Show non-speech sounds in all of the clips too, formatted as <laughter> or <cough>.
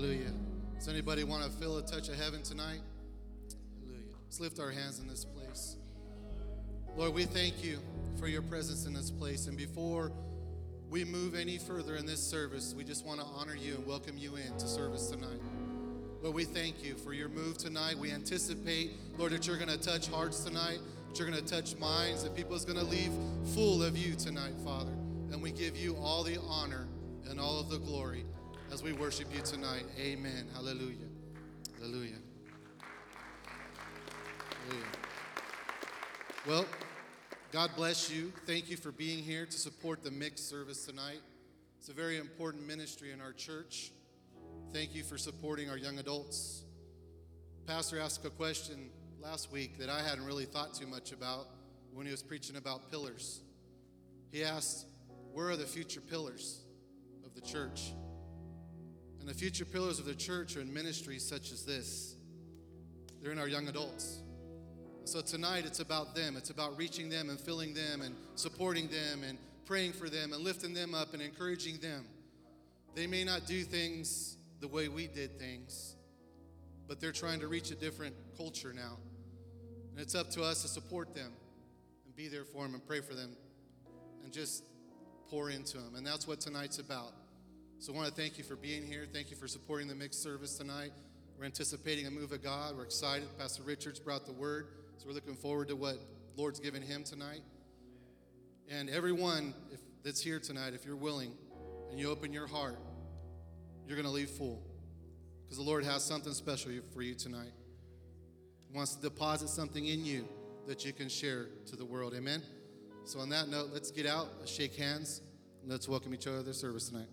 Hallelujah. Does anybody want to feel a touch of heaven tonight? Hallelujah. Let's lift our hands in this place. Lord, we thank you for your presence in this place. And before we move any further in this service, we just want to honor you and welcome you in to service tonight. Lord, we thank you for your move tonight. We anticipate, Lord, that you're going to touch hearts tonight, that you're going to touch minds, that people is going to leave full of you tonight, Father. And we give you all the honor and all of the glory as we worship you tonight. Amen. Hallelujah. Hallelujah. Hallelujah. Well, God bless you. Thank you for being here to support the mixed service tonight. It's a very important ministry in our church. Thank you for supporting our young adults. Pastor asked a question last week that I hadn't really thought too much about when he was preaching about pillars. He asked, Where are the future pillars of the church? And the future pillars of the church are in ministries such as this. They're in our young adults. So tonight it's about them. It's about reaching them and filling them and supporting them and praying for them and lifting them up and encouraging them. They may not do things the way we did things, but they're trying to reach a different culture now. And it's up to us to support them and be there for them and pray for them and just pour into them. And that's what tonight's about. So I want to thank you for being here. Thank you for supporting the mixed service tonight. We're anticipating a move of God. We're excited. Pastor Richards brought the word. So we're looking forward to what Lord's given him tonight. And everyone if, that's here tonight, if you're willing and you open your heart, you're going to leave full because the Lord has something special for you tonight. He wants to deposit something in you that you can share to the world. Amen. So on that note, let's get out, let's shake hands, and let's welcome each other to service tonight.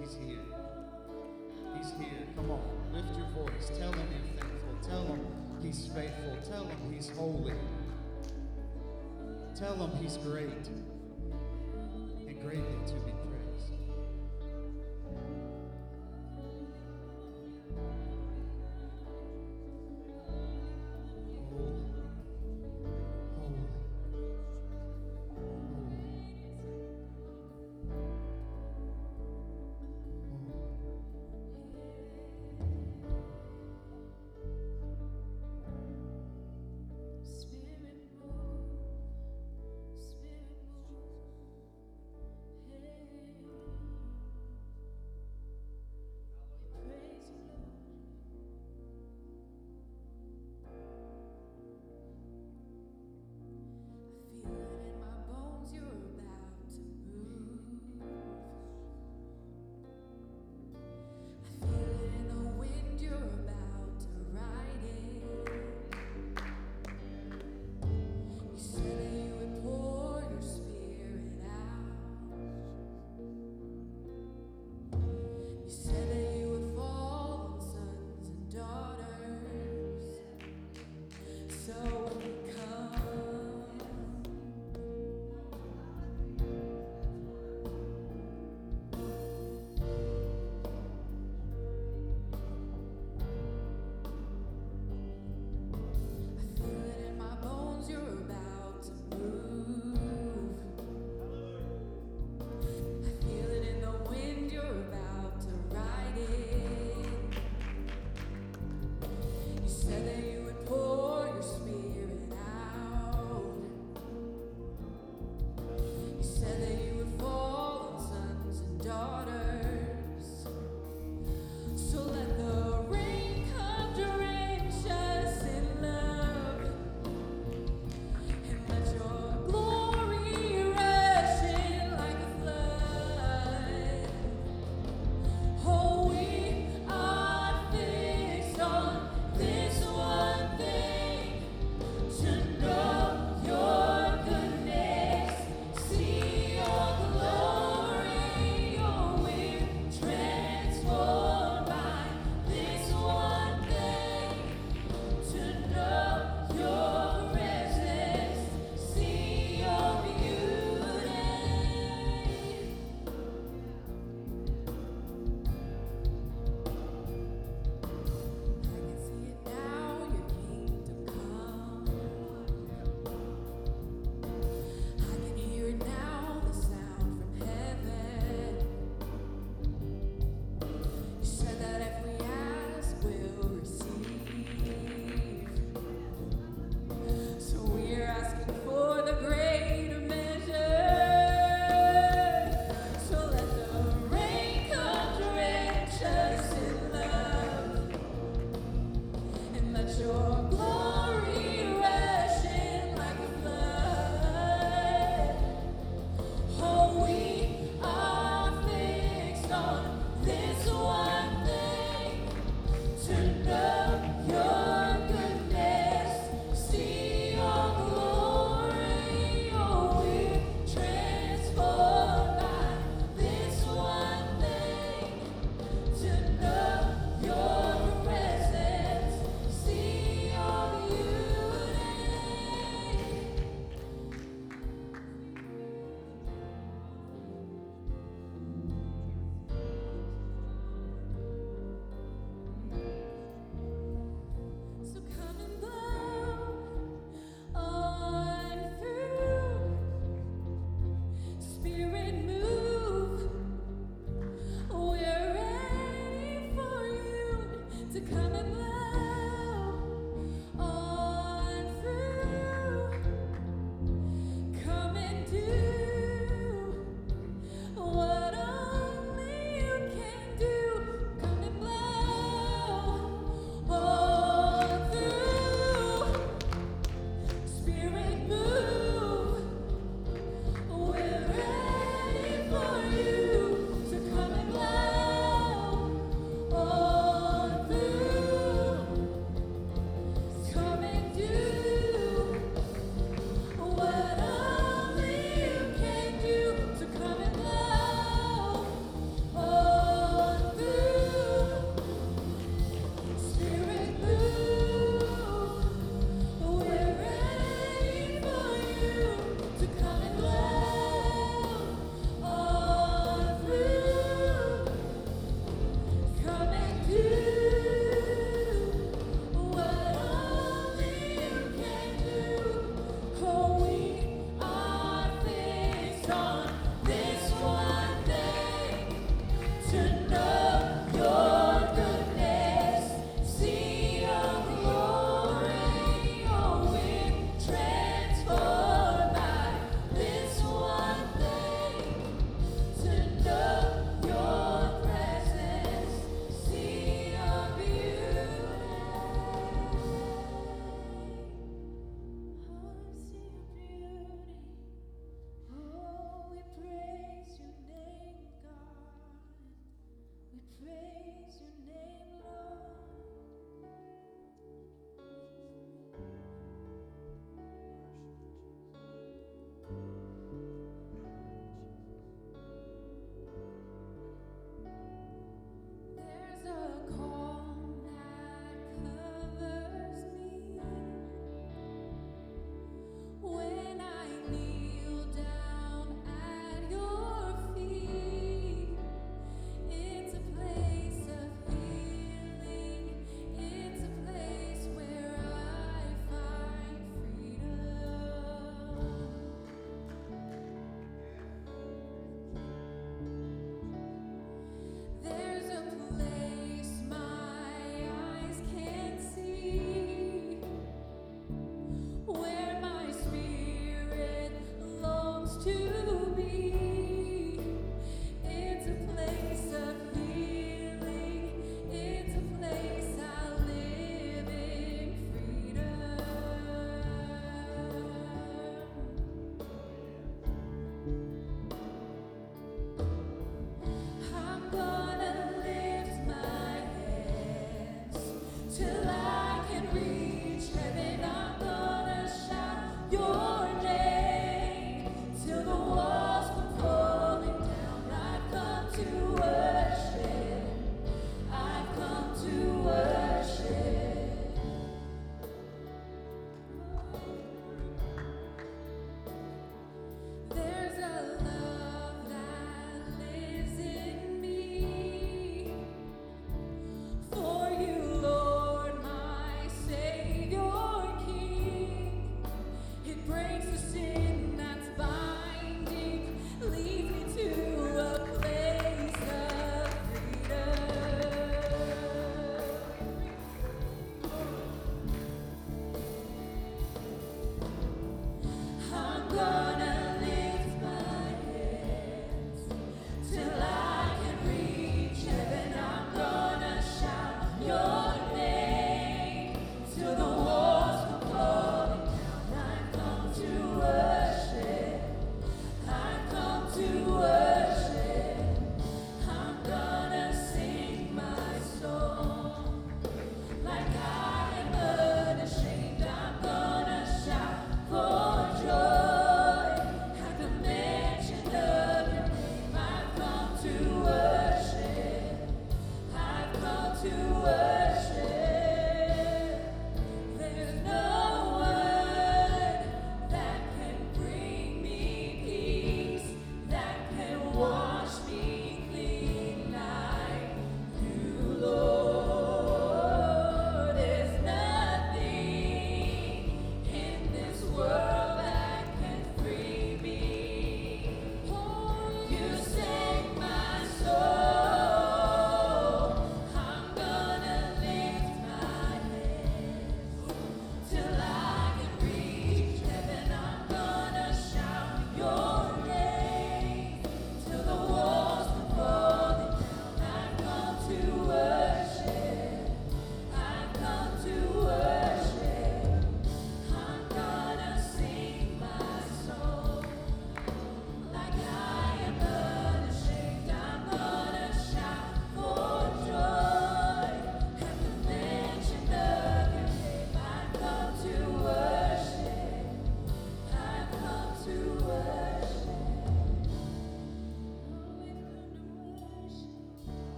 He's here. He's here. Come on, lift your voice. Tell him you're thankful. Tell him he's faithful. Tell him he's holy. Tell him he's great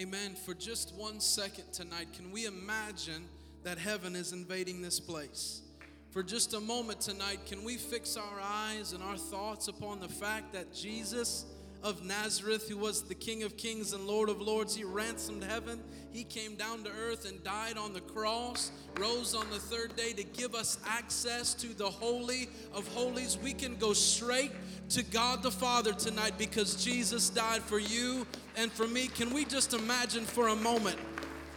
Amen. For just one second tonight, can we imagine that heaven is invading this place? For just a moment tonight, can we fix our eyes and our thoughts upon the fact that Jesus of Nazareth, who was the King of Kings and Lord of Lords, he ransomed heaven. He came down to earth and died on the cross, rose on the third day to give us access to the Holy of Holies. We can go straight to God the Father tonight because Jesus died for you and for me. Can we just imagine for a moment?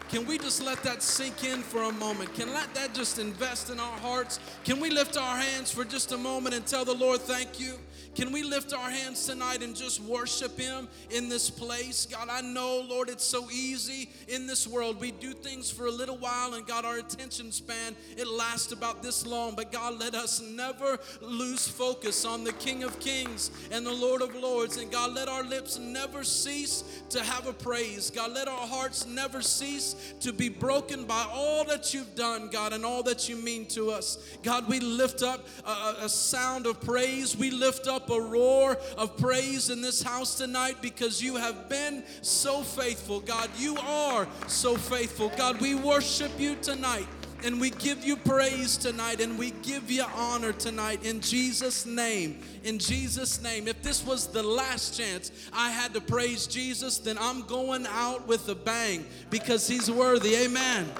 Can we just let that sink in for a moment? Can let that just invest in our hearts? Can we lift our hands for just a moment and tell the Lord thank you? Can we lift our hands tonight and just worship Him in this place? God, I know, Lord, it's so easy in this world. We do things for a little while, and God, our attention span, it lasts about this long. But God, let us never lose focus on the King of Kings and the Lord of Lords. And God, let our lips never cease to have a praise. God, let our hearts never cease to be broken by all that you've done, God, and all that you mean to us. God, we lift up a, a sound of praise. We lift up up a roar of praise in this house tonight because you have been so faithful. God, you are so faithful. God, we worship you tonight and we give you praise tonight and we give you honor tonight in Jesus' name. In Jesus' name. If this was the last chance I had to praise Jesus, then I'm going out with a bang because he's worthy. Amen.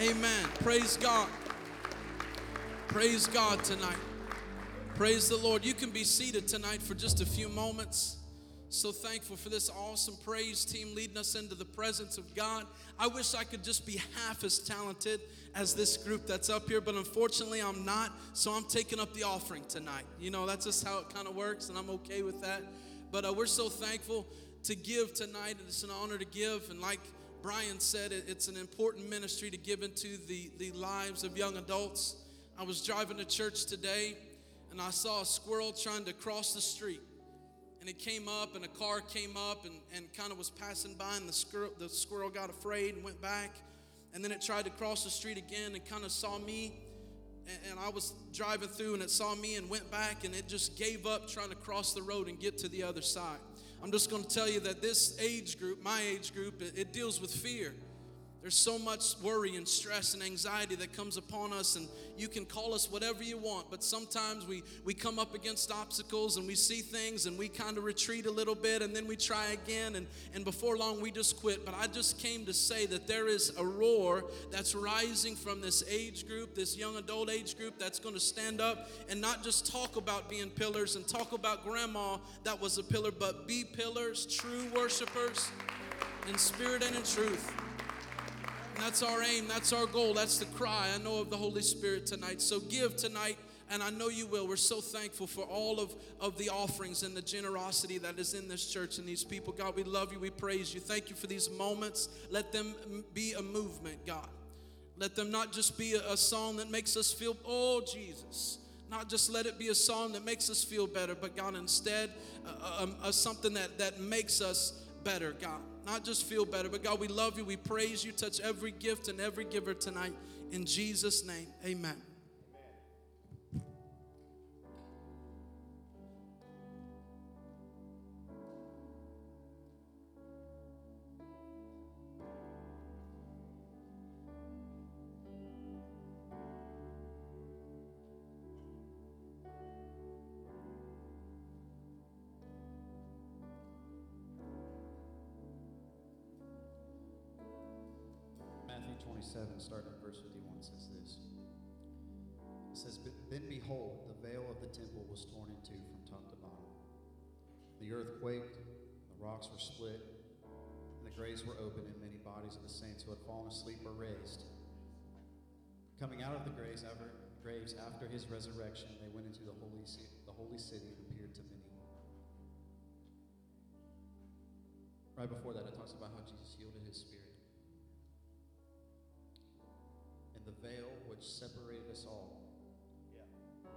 Amen. Praise God. Praise God tonight. Praise the Lord. You can be seated tonight for just a few moments. So thankful for this awesome praise team leading us into the presence of God. I wish I could just be half as talented as this group that's up here, but unfortunately I'm not. So I'm taking up the offering tonight. You know, that's just how it kind of works, and I'm okay with that. But uh, we're so thankful to give tonight. And it's an honor to give. And like Brian said, it's an important ministry to give into the, the lives of young adults. I was driving to church today and I saw a squirrel trying to cross the street. And it came up, and a car came up and, and kind of was passing by, and the squirrel, the squirrel got afraid and went back. And then it tried to cross the street again and kind of saw me. And, and I was driving through, and it saw me and went back, and it just gave up trying to cross the road and get to the other side. I'm just going to tell you that this age group, my age group, it, it deals with fear. There's so much worry and stress and anxiety that comes upon us, and you can call us whatever you want, but sometimes we, we come up against obstacles and we see things and we kind of retreat a little bit and then we try again, and, and before long we just quit. But I just came to say that there is a roar that's rising from this age group, this young adult age group, that's going to stand up and not just talk about being pillars and talk about grandma that was a pillar, but be pillars, true worshipers in spirit and in truth. That's our aim, that's our goal, that's the cry I know of the Holy Spirit tonight. So give tonight, and I know you will. We're so thankful for all of, of the offerings and the generosity that is in this church and these people. God, we love you, we praise you. Thank you for these moments. Let them be a movement, God. Let them not just be a, song that makes us feel, oh, Jesus. Not just let it be a song that makes us feel better, but God, instead, uh, uh, something that, that makes us better, God not just feel better, but God, we love you. We praise you. Touch every gift and every giver tonight. In Jesus' name, amen. Matthew 27, starting at verse 51, says this. It says, Then behold, the veil of the temple was torn in two from top to bottom. The earth quaked, the rocks were split, and the graves were opened, and many bodies of the saints who had fallen asleep were raised. Coming out of the graves after, graves after his resurrection, they went into the holy, the holy city and appeared to many. Right before that, it talks about how Jesus yielded his spirit. Veil which separated us all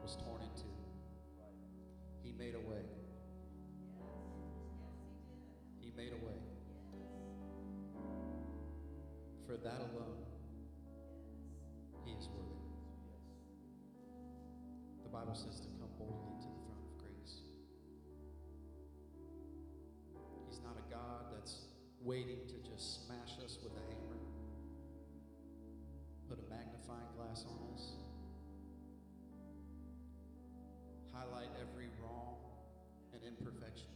was torn in two. He made a way. He made a way. For that alone, he is worthy. The Bible says to come boldly to the throne of grace. He's not a God that's waiting to just smash us with a hammer, put a magnifying glass on us, highlight every wrong and imperfection.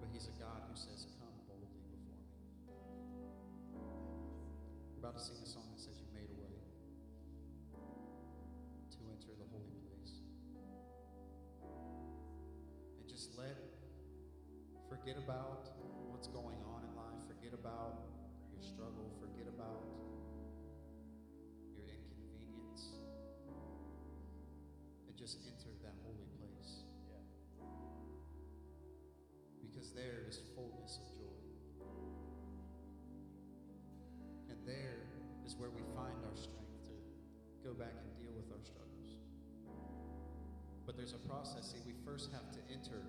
But He's a God who says, Come boldly before me. We're about to sing a song that says, You made a way to enter the holy place. And just let, forget about what's going on in life, forget about just enter that holy place. Yeah. Because there is fullness of joy. And there is where we find our strength to go back and deal with our struggles. But there's a process. See, we first have to enter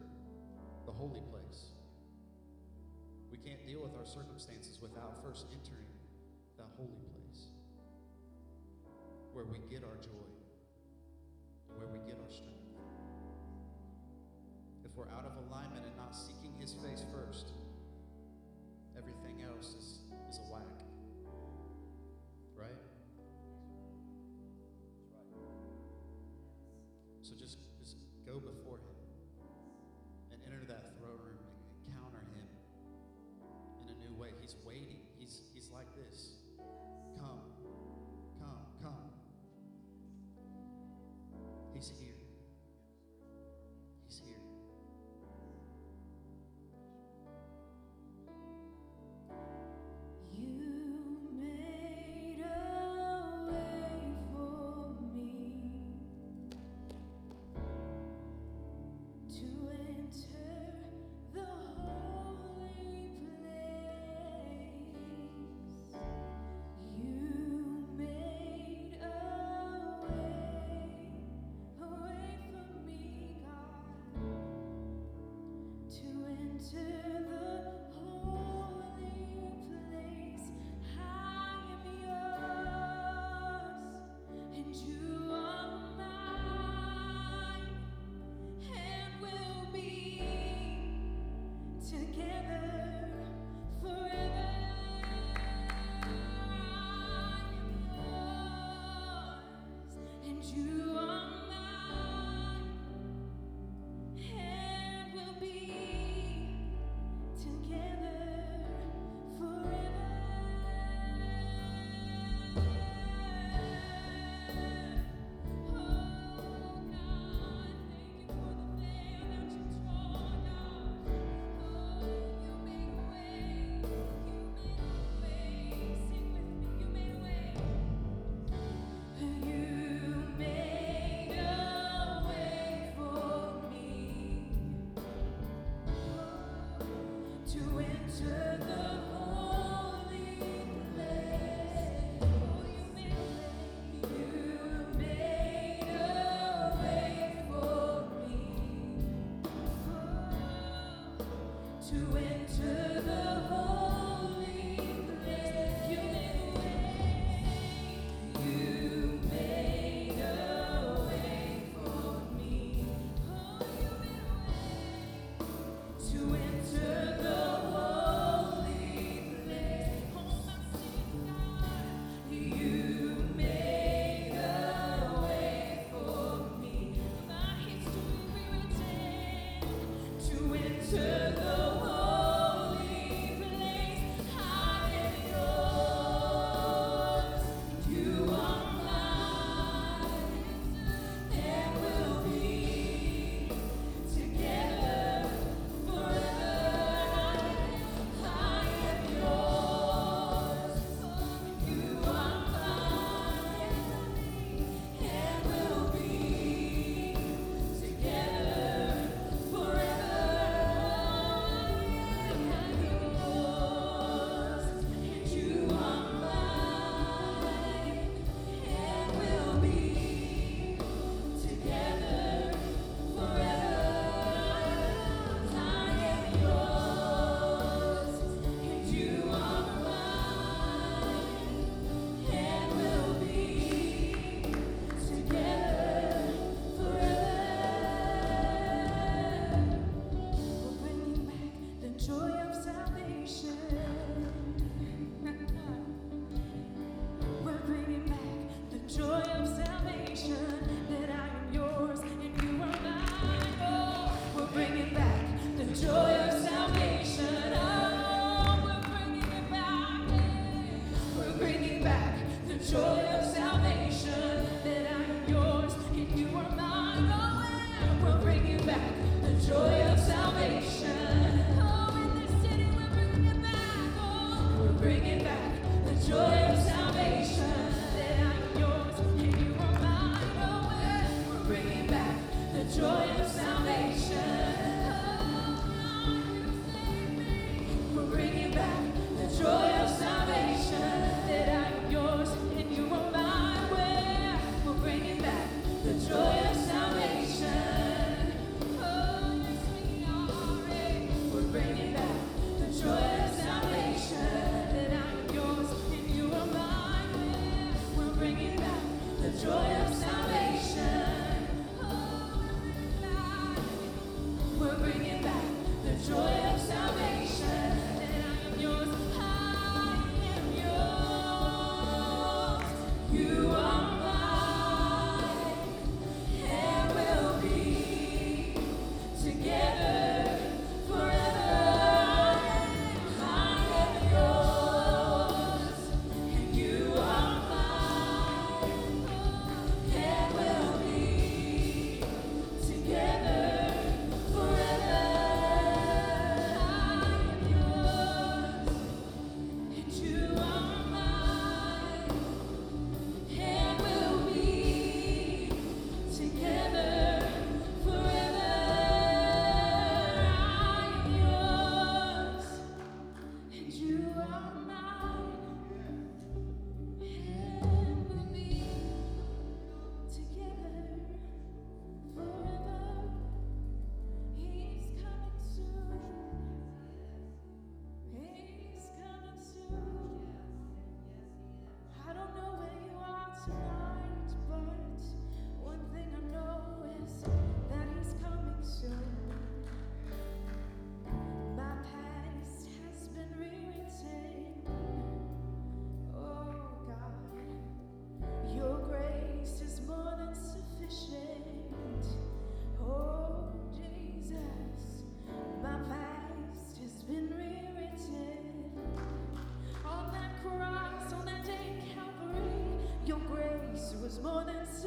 the holy place. We can't deal with our circumstances without first entering that holy place where we get our joy, where we get our strength. If we're out of alignment and not seeking His face first, everything else is, is a whack.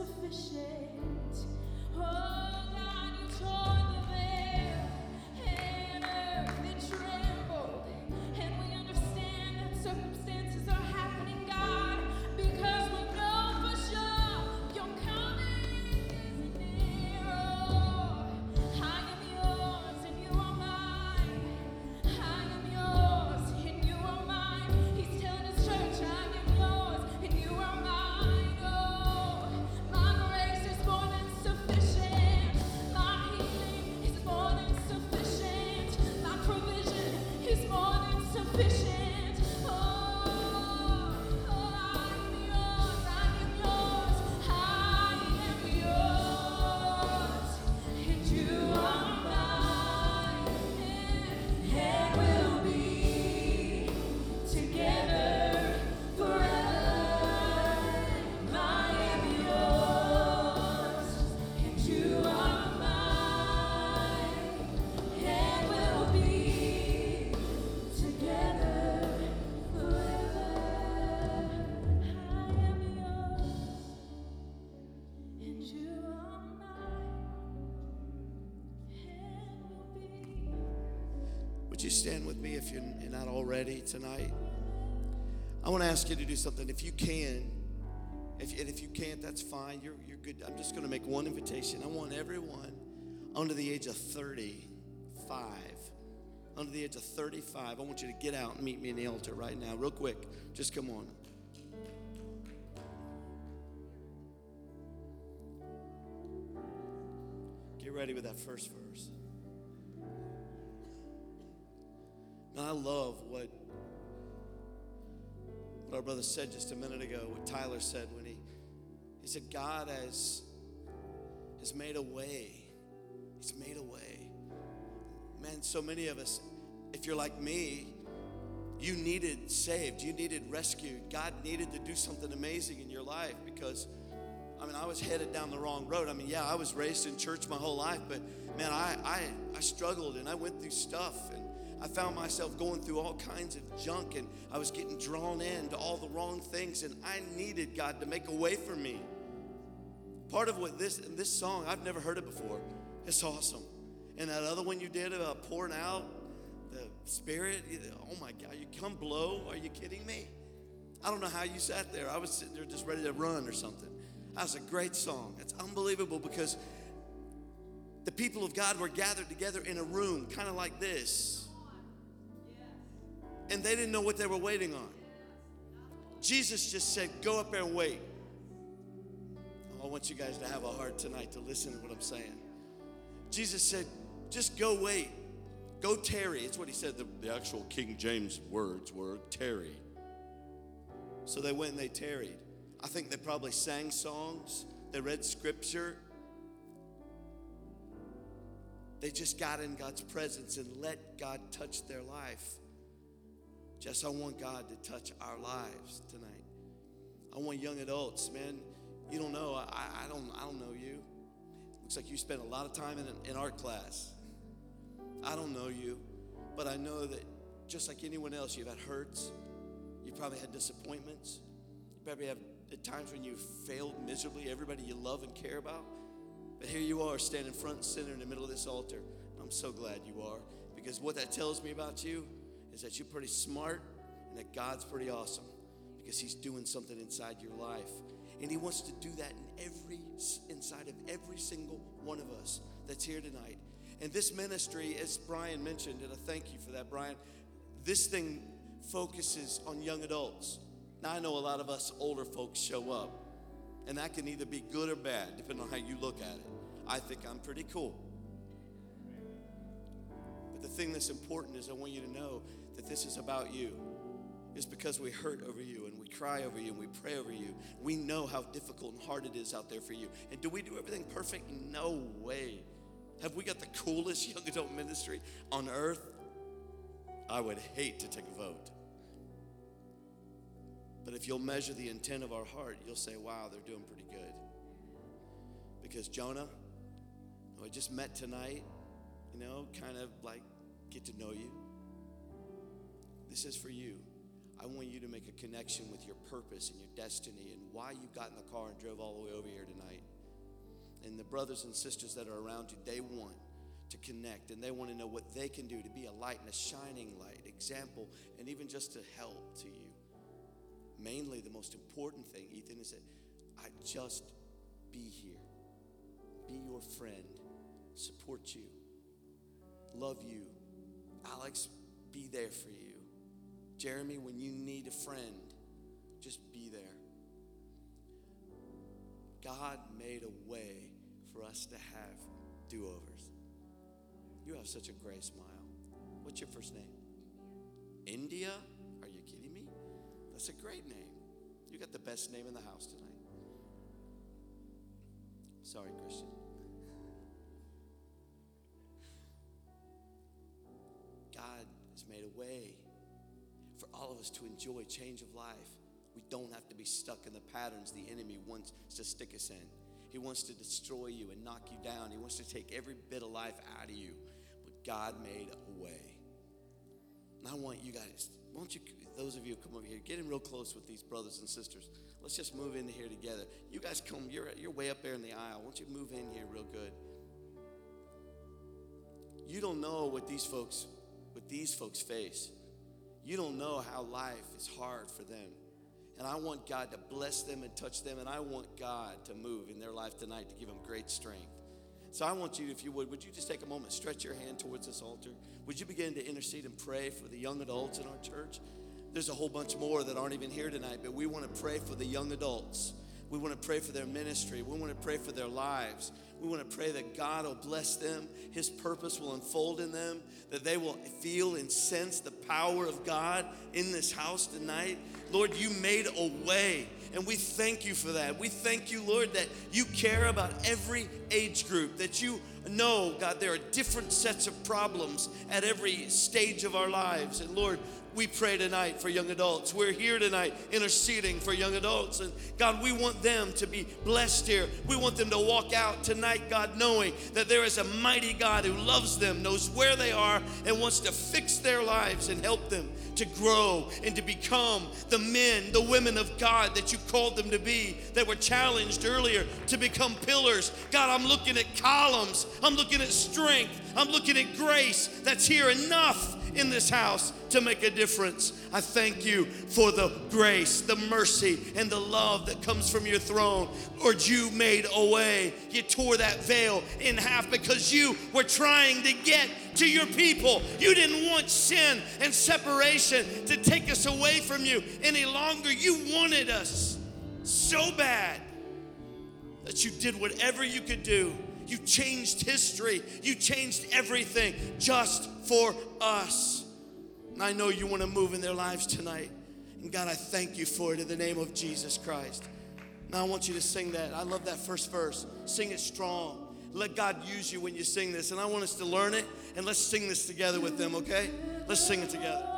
Sufficient. Not already tonight? I want to ask you to do something. If you can, if, and if you can't, that's fine. You're, you're good. I'm just going to make one invitation. I want everyone under the age of 35, under the age of 35, I want you to get out and meet me in the altar right now, real quick. Just come on. Get ready with that first verse. And I love what, what our brother said just a minute ago, what Tyler said when he, he said, God has, has made a way. He's made a way. Man, so many of us, if you're like me, you needed saved, you needed rescued. God needed to do something amazing in your life because I mean, I was headed down the wrong road. I mean, yeah, I was raised in church my whole life, but man, I, I, I struggled and I went through stuff and I found myself going through all kinds of junk and I was getting drawn into all the wrong things and I needed God to make a way for me. Part of what this this song, I've never heard it before. It's awesome. And that other one you did about pouring out the spirit, oh my God, you come blow? Are you kidding me? I don't know how you sat there. I was sitting there just ready to run or something. That was a great song. It's unbelievable because the people of God were gathered together in a room, kind of like this. And they didn't know what they were waiting on. Jesus just said, Go up there and wait. Oh, I want you guys to have a heart tonight to listen to what I'm saying. Jesus said, Just go wait. Go tarry. It's what he said. The, the actual King James words were tarry. So they went and they tarried. I think they probably sang songs, they read scripture. They just got in God's presence and let God touch their life. Just I want God to touch our lives tonight. I want young adults, man. You don't know. I, I don't. I don't know you. Looks like you spent a lot of time in, in art class. I don't know you, but I know that just like anyone else, you've had hurts. You probably had disappointments. You probably have at times when you failed miserably. Everybody you love and care about. But here you are, standing front and center in the middle of this altar. I'm so glad you are, because what that tells me about you is that you're pretty smart and that God's pretty awesome because He's doing something inside your life. And He wants to do that in every inside of every single one of us that's here tonight. And this ministry, as Brian mentioned, and I thank you for that, Brian, this thing focuses on young adults. Now I know a lot of us older folks show up, and that can either be good or bad, depending on how you look at it. I think I'm pretty cool. But the thing that's important is I want you to know that this is about you. It's because we hurt over you and we cry over you and we pray over you. We know how difficult and hard it is out there for you. And do we do everything perfect? No way. Have we got the coolest <laughs> young adult ministry on earth? I would hate to take a vote. But if you'll measure the intent of our heart, you'll say, wow, they're doing pretty good. Because Jonah, who I just met tonight, you know, kind of like get to know you. This is for you. I want you to make a connection with your purpose and your destiny and why you got in the car and drove all the way over here tonight. And the brothers and sisters that are around you, they want to connect and they want to know what they can do to be a light and a shining light, example, and even just to help to you. Mainly, the most important thing, Ethan, is that I just be here, be your friend, support you, love you. Alex, be there for you. Jeremy, when you need a friend, just be there. God made a way for us to have do overs. You have such a great smile. What's your first name? India? Are you kidding me? That's a great name. You got the best name in the house tonight. Sorry, Christian. God has made a way all of us to enjoy change of life. We don't have to be stuck in the patterns the enemy wants to stick us in. He wants to destroy you and knock you down. He wants to take every bit of life out of you. But God made a way. And I want you guys, won't you, those of you come over here, get in real close with these brothers and sisters. Let's just move into here together. You guys come, you're, you're way up there in the aisle. Won't you move in here real good? You don't know what these folks, what these folks face. You don't know how life is hard for them. And I want God to bless them and touch them, and I want God to move in their life tonight to give them great strength. So I want you, if you would, would you just take a moment, stretch your hand towards this altar? Would you begin to intercede and pray for the young adults in our church? There's a whole bunch more that aren't even here tonight, but we want to pray for the young adults. We want to pray for their ministry. We want to pray for their lives. We want to pray that God will bless them, His purpose will unfold in them, that they will feel and sense the power of God in this house tonight. Lord, you made a way, and we thank you for that. We thank you, Lord, that you care about every age group, that you know, God, there are different sets of problems at every stage of our lives. And Lord, we pray tonight for young adults. We're here tonight interceding for young adults. And God, we want them to be blessed here. We want them to walk out tonight, God, knowing that there is a mighty God who loves them, knows where they are, and wants to fix their lives and help them to grow and to become the men, the women of God that you called them to be, that were challenged earlier to become pillars. God, I'm looking at columns, I'm looking at strength, I'm looking at grace that's here enough in this house to make a difference. I thank you for the grace, the mercy, and the love that comes from your throne. Lord, you made a way. You tore that veil in half because you were trying to get to your people. You didn't want sin and separation to take us away from you any longer. You wanted us so bad that you did whatever you could do. You changed history. You changed everything just for us. And I know you want to move in their lives tonight. And God, I thank you for it in the name of Jesus Christ. Now I want you to sing that. I love that first verse. Sing it strong. Let God use you when you sing this. And I want us to learn it and let's sing this together with them, okay? Let's sing it together.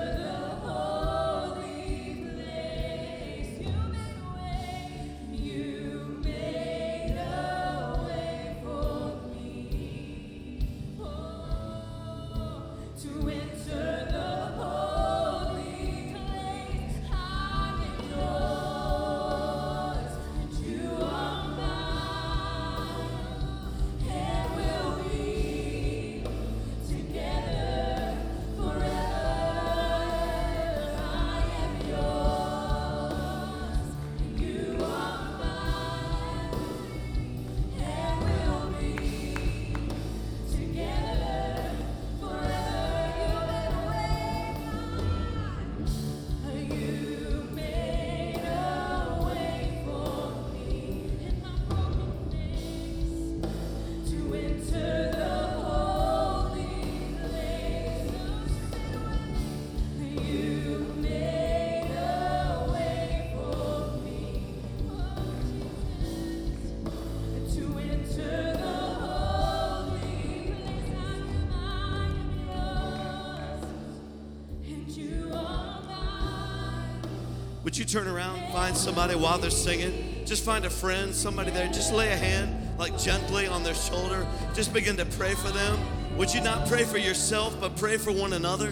you turn around, find somebody while they're singing? Just find a friend, somebody there. Just lay a hand, like gently on their shoulder. Just begin to pray for them. Would you not pray for yourself, but pray for one another?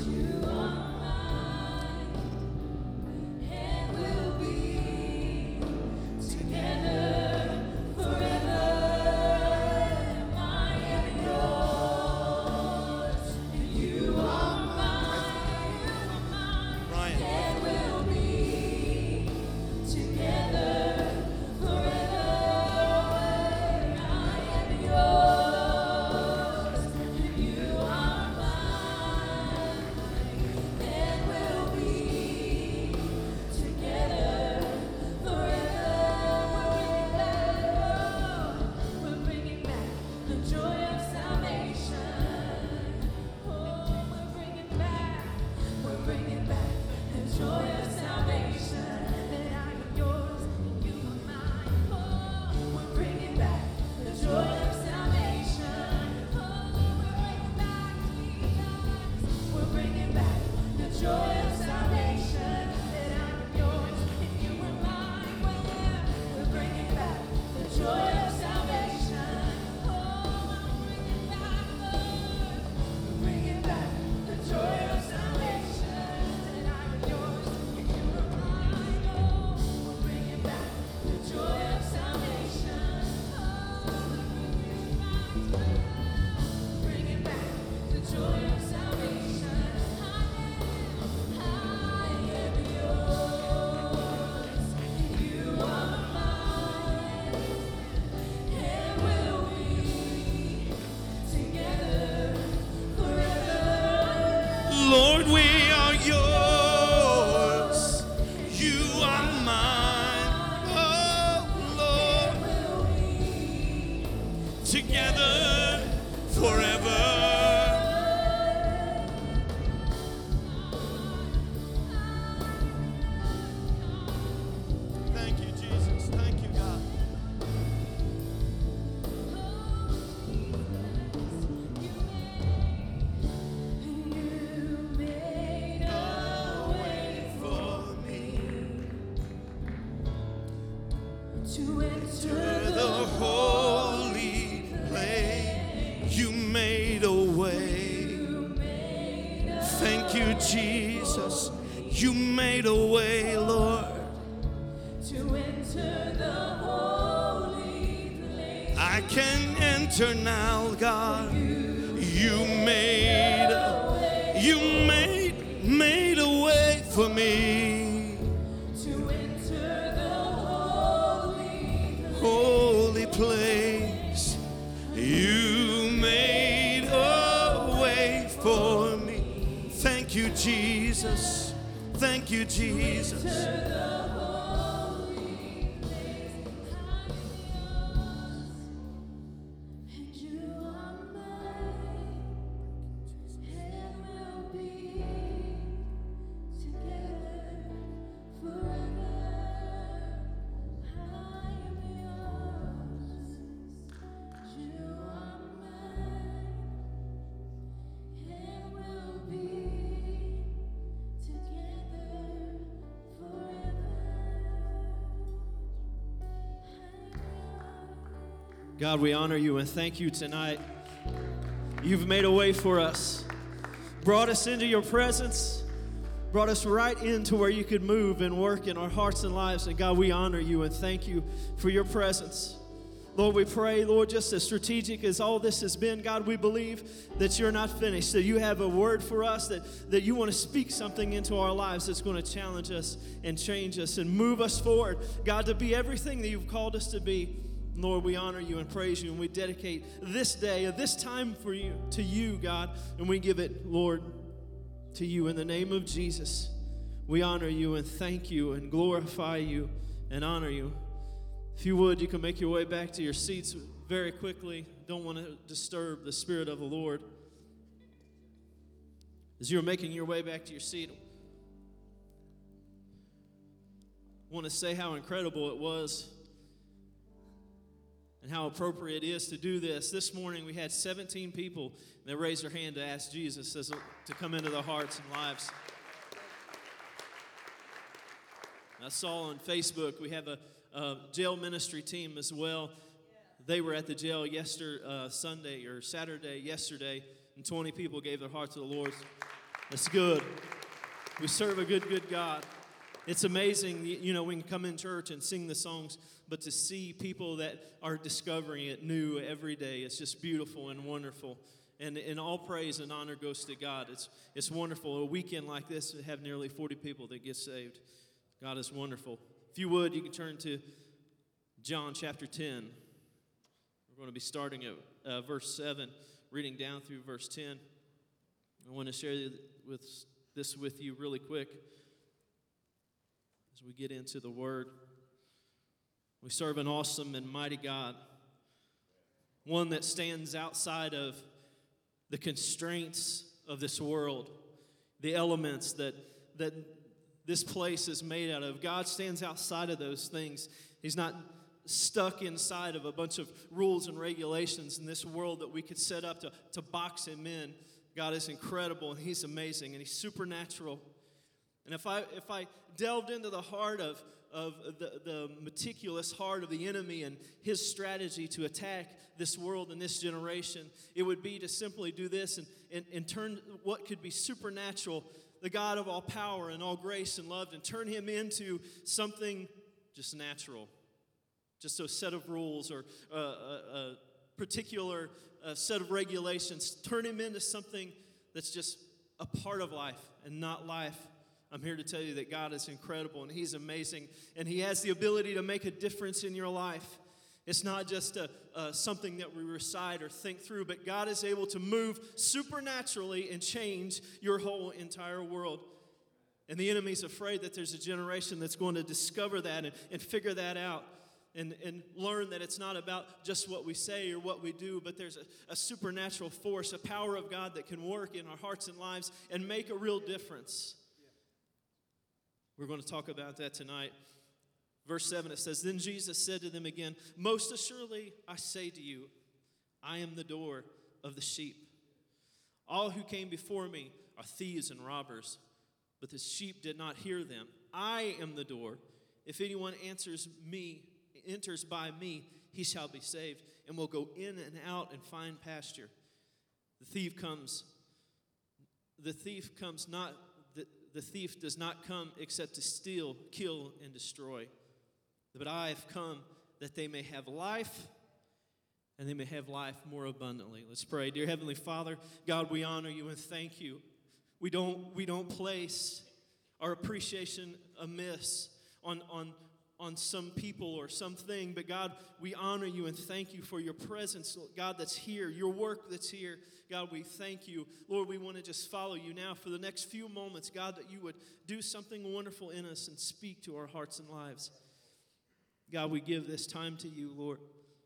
God, we honor you and thank you tonight. You've made a way for us, brought us into your presence, brought us right into where you could move and work in our hearts and lives. And God, we honor you and thank you for your presence. Lord, we pray, Lord, just as strategic as all this has been, God, we believe that you're not finished, that you have a word for us, that, that you want to speak something into our lives that's going to challenge us and change us and move us forward, God, to be everything that you've called us to be. Lord, we honor you and praise you, and we dedicate this day, this time for you to you, God, and we give it, Lord, to you in the name of Jesus. We honor you and thank you and glorify you and honor you. If you would, you can make your way back to your seats very quickly. Don't want to disturb the Spirit of the Lord. As you're making your way back to your seat, I want to say how incredible it was and how appropriate it is to do this. This morning we had 17 people that raised their hand to ask Jesus to come into their hearts and lives. I saw on Facebook we have a, a jail ministry team as well. They were at the jail yesterday, uh, Sunday or Saturday, yesterday, and 20 people gave their heart to the Lord. That's good. We serve a good, good God. It's amazing, you know, we can come in church and sing the songs, but to see people that are discovering it new every day, it's just beautiful and wonderful. And, and all praise and honor goes to God. It's, it's wonderful. A weekend like this, to have nearly 40 people that get saved. God is wonderful. If you would, you can turn to John chapter 10. We're going to be starting at uh, verse 7, reading down through verse 10. I want to share with, this with you really quick as we get into the Word. We serve an awesome and mighty God, one that stands outside of the constraints of this world, the elements that, that this place is made out of. God stands outside of those things. He's not stuck inside of a bunch of rules and regulations in this world that we could set up to, to box him in. God is incredible and he's amazing and he's supernatural. And if I if I delved into the heart of of the, the meticulous heart of the enemy and his strategy to attack this world and this generation, it would be to simply do this and, and, and turn what could be supernatural, the God of all power and all grace and love, and turn him into something just natural, just a set of rules or a, a, a particular set of regulations. Turn him into something that's just a part of life and not life. I'm here to tell you that God is incredible and He's amazing and He has the ability to make a difference in your life. It's not just a, uh, something that we recite or think through, but God is able to move supernaturally and change your whole entire world. And the enemy's afraid that there's a generation that's going to discover that and, and figure that out and, and learn that it's not about just what we say or what we do, but there's a, a supernatural force, a power of God that can work in our hearts and lives and make a real difference. We're going to talk about that tonight. Verse 7 it says, Then Jesus said to them again, Most assuredly I say to you, I am the door of the sheep. All who came before me are thieves and robbers, but the sheep did not hear them. I am the door. If anyone answers me, enters by me, he shall be saved, and will go in and out and find pasture. The thief comes. The thief comes not the, thief does not come except to steal, kill, and destroy. But I have come that they may have life and they may have life more abundantly. Let's pray. Dear Heavenly Father, God, we honor you and thank you. We don't, we don't place our appreciation amiss on, on, on some people or something, but God, we honor you and thank you for your presence, God, that's here, your work that's here. God, we thank you. Lord, we want to just follow you now for the next few moments, God, that you would do something wonderful in us and speak to our hearts and lives. God, we give this time to you, Lord,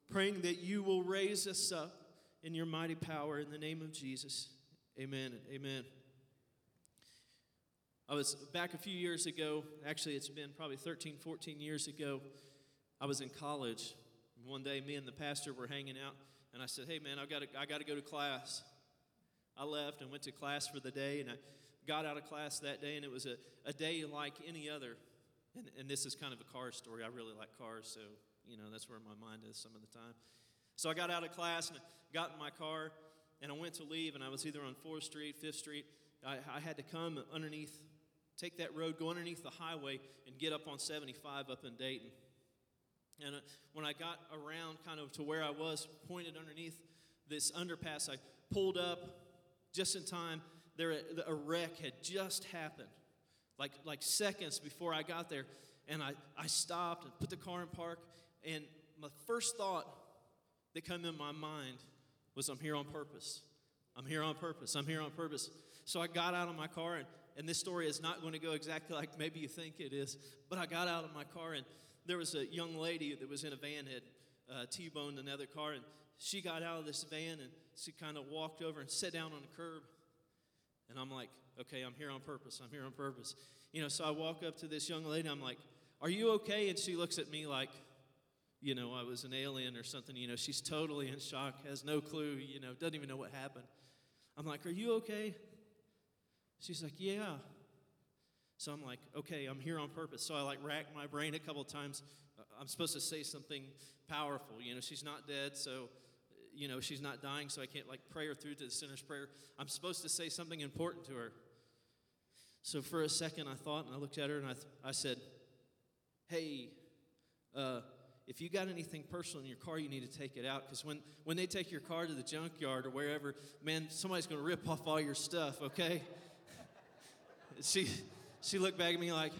praying that you will raise us up in your mighty power in the name of Jesus. Amen amen. I was back a few years ago, actually, it's been probably 13, 14 years ago. I was in college. One day, me and the pastor were hanging out, and I said, Hey, man, I've got to, I got to go to class. I left and went to class for the day, and I got out of class that day, and it was a, a day like any other. And, and this is kind of a car story. I really like cars, so, you know, that's where my mind is some of the time. So I got out of class and got in my car, and I went to leave, and I was either on 4th Street, 5th Street. I, I had to come underneath take that road, go underneath the highway, and get up on 75 up in Dayton. And uh, when I got around kind of to where I was, pointed underneath this underpass, I pulled up just in time. There, a wreck had just happened, like, like seconds before I got there. And I, I stopped and put the car in park. And my first thought that came in my mind was, I'm here on purpose. I'm here on purpose. I'm here on purpose. So I got out of my car and and this story is not going to go exactly like maybe you think it is, but I got out of my car and there was a young lady that was in a van had uh, T-boned another car, and she got out of this van and she kind of walked over and sat down on the curb. And I'm like, okay, I'm here on purpose. I'm here on purpose. You know, so I walk up to this young lady. I'm like, are you okay? And she looks at me like, you know, I was an alien or something. You know, she's totally in shock, has no clue, you know, doesn't even know what happened. I'm like, are you okay? She's like, Yeah. So I'm like, okay, I'm here on purpose. So I like rack my brain a couple times. Uh, I'm supposed to say something powerful. You know, she's not dead, so you know she's not dying, so I can't like pray her through to the sinner's prayer. I'm supposed to say something important to her. So for a second, I thought, and I looked at her, and I, th- I said, "Hey, uh, if you got anything personal in your car, you need to take it out. Because when, when they take your car to the junkyard or wherever, man, somebody's going to rip off all your stuff, okay? She, she looked back at me like,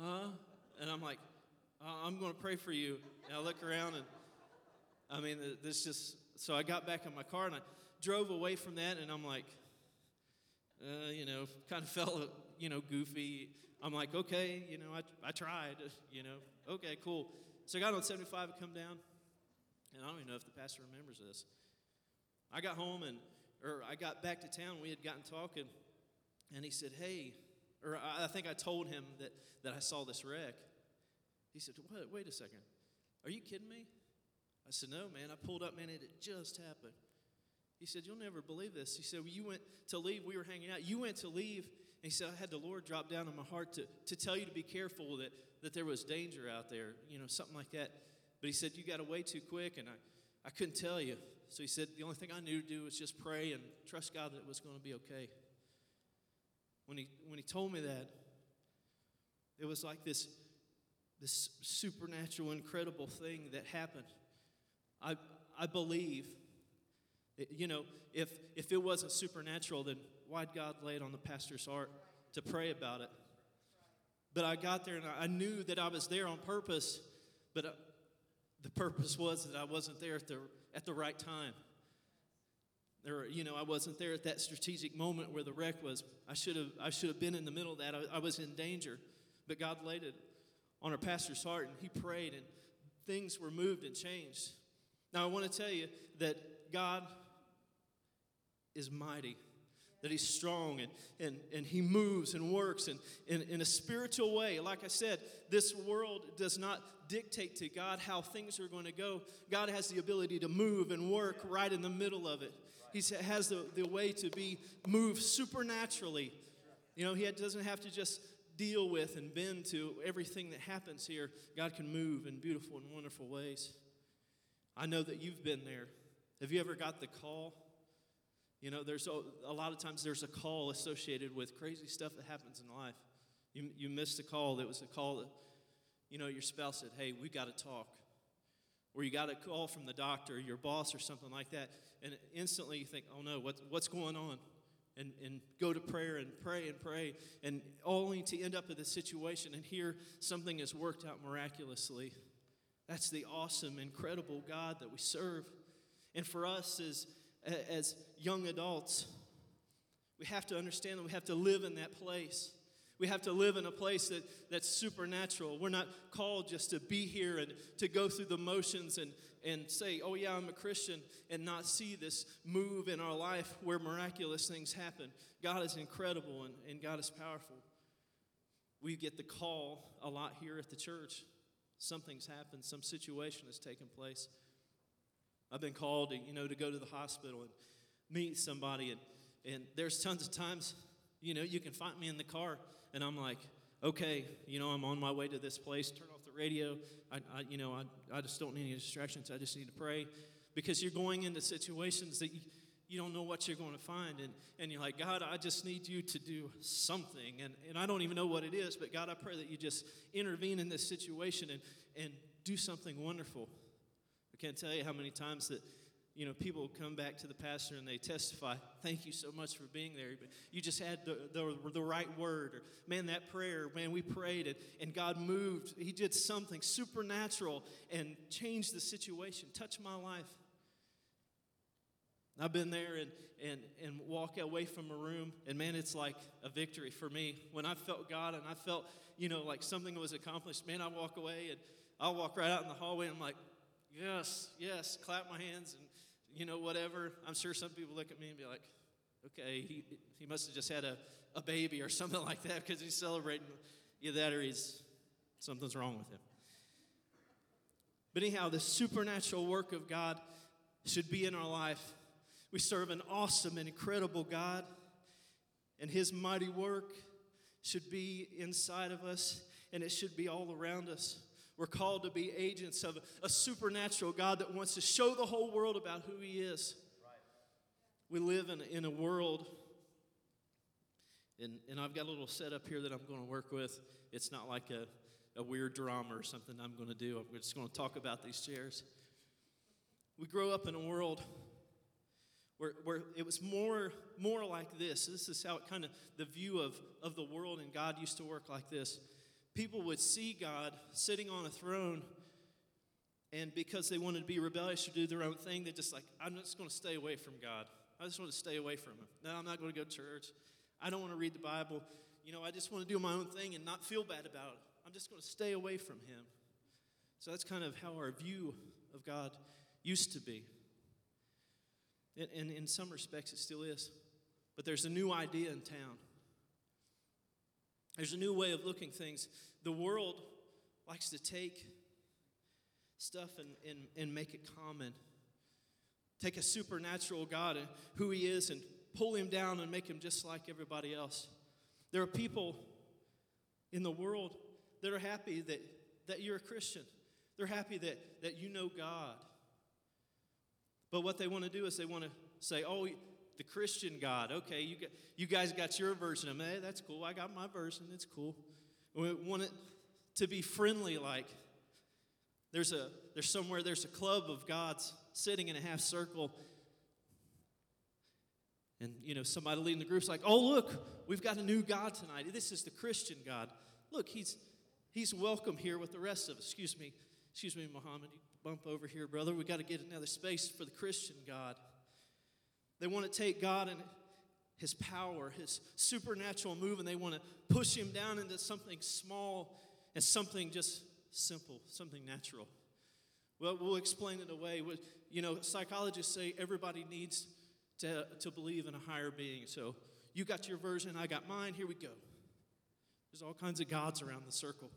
huh? And I'm like, uh, I'm going to pray for you. And I look around and, I mean, this just, so I got back in my car and I drove away from that and I'm like, uh, you know, kind of <laughs> felt, you know, goofy. I'm like, okay, you know, I, I tried, <laughs> you know, okay, cool. So I got on 75 and come down, and I don't even know if the pastor remembers this. I got home and, or I got back to town. We had gotten talking, and he said, hey, or I, think I told him that, that I saw this wreck. He said, wait a second, are you kidding me? I said, no, man, I pulled up, man, it just happened. He said, You'll never believe this. He said, well, You went to leave. We were hanging out. You went to leave. And he said, I had the Lord drop down on my heart to, to tell you to be careful that, that there was danger out there, you know, something like that. But he said, You got away too quick, and I, I couldn't tell you. So he said, The only thing I knew to do was just pray and trust God that it was going to be okay. When he, when he told me that, it was like this, this supernatural, incredible thing that happened. I, I believe you know, if, if it wasn't supernatural, then why'd God lay it on the pastor's heart to pray about it? But I got there and I knew that I was there on purpose, but uh, the purpose was that I wasn't there at the, at the right time. There, you know, I wasn't there at that strategic moment where the wreck was. I should have, I should have been in the middle of that. I, I was in danger, but God laid it on our pastor's heart, and he prayed, and things were moved and changed. Now, I want to tell you that God is mighty, that he's strong and, and, and he moves and works and in a spiritual way. Like I said, this world does not dictate to God how things are going to go. God has the ability to move and work right in the middle of it. He has the, the way to be moved supernaturally. You know, he doesn't have to just deal with and bend to everything that happens here. God can move in beautiful and wonderful ways. I know that you've been there. Have you ever got the call? You know, there's a, a, lot of times there's a call associated with crazy stuff that happens in life. You, you missed a call that was a call that, you know, your spouse said, hey, we got to talk. Or you got a call from the doctor, your boss, or something like that. And instantly you think, oh no, what, what's going on? And, and go to prayer and pray and pray, and only to end up in this situation and hear something has worked out miraculously. That's the awesome, incredible God that we serve. And for us as as young adults, we have to understand that we have to live in that place. We have to live in a place that, that's supernatural. We're not called just to be here and to go through the motions and, and say, oh, yeah, I'm a Christian, and not see this move in our life where miraculous things happen. God is incredible and, and God is powerful. We get the call a lot here at the church. Something's happened, some situation has taken place. I've been called, to, you know, to go to the hospital and meet somebody, and, and there's tons of times, you know, you can find me in the car, and I'm like, okay, you know, I'm on my way to this place. Turn radio. I, I you know, I, I just don't need any distractions. I just need to pray, because you're going into situations that you, you don't know what you're going to find, and, and you're like, God, I just need you to do something, and, and I don't even know what it is, but God, I pray that you just intervene in this situation and, and do something wonderful. I can't tell you how many times that you know people come back to the pastor and they testify thank you so much for being there you just had the, the, the right word or man that prayer man we prayed and, and god moved he did something supernatural and changed the situation touched my life. I've been there and, and, and walk away from a room and man it's like a victory for me. When i felt god and i felt you know like something was accomplished man i walk away and i'll walk right out in the hallway and i'm like yes, yes, clap my hands and, you know, whatever. I'm sure some people look at me and be like, okay, he, he must have just had a, a baby or <laughs> something like that because he's celebrating. Either that or he's, something's wrong with him. But anyhow, the supernatural work of God should be in our life. We serve an awesome and incredible God, and His mighty work should be inside of us and it should be all around us. We're called to be agents of a supernatural God that wants to show the whole world about who He is. We live in, in a world, and, and I've got a little setup here that I'm going to work with. It's not like a, a weird drama or something I'm going to do. I'm just going to talk about these chairs. We grow up in a world where, where it was more, more like this. This is how it kind of, the view of, of the world and God used to work like this people would see God sitting on a throne, and because they wanted to be rebellious or do their own thing, they're just like, I'm just going to stay away from God. I just want to stay away from Him. No, I'm not going to go to church. I don't want to read the Bible. You know, I just want to do my own thing and not feel bad about it. I'm just going to stay away from Him. So that's kind of how our view of God used to be. And, in some respects, it still is. But there's a new idea in town. There's a new way of looking things. The world likes to take stuff and, and, and make it common. Take a supernatural God and who He is and pull Him down and make Him just like everybody else. There are people in the world that are happy that, that you're a Christian. They're happy that, that you know God. But what they want to do is they want to say, oh, the Christian God. Okay, you, got, you guys got your version of it. Hey, that's cool. I got my version. It's cool. We want it to be friendly like. There's a there's somewhere there's a club of gods sitting in a half circle. And you know, somebody leading the group's like, oh look, we've got a new God tonight. This is the Christian God. Look, he's he's welcome here with the rest of us. Excuse me, excuse me, Muhammad. You bump over here, brother. We got to get another space for the Christian God. They want to take God and his power, his supernatural move, and they want to push him down into something small and something just simple, something natural. Well, we'll explain it away. You know, psychologists say everybody needs to, to believe in a higher being. So you got your version, I got mine, here we go. There's all kinds of gods around the circle.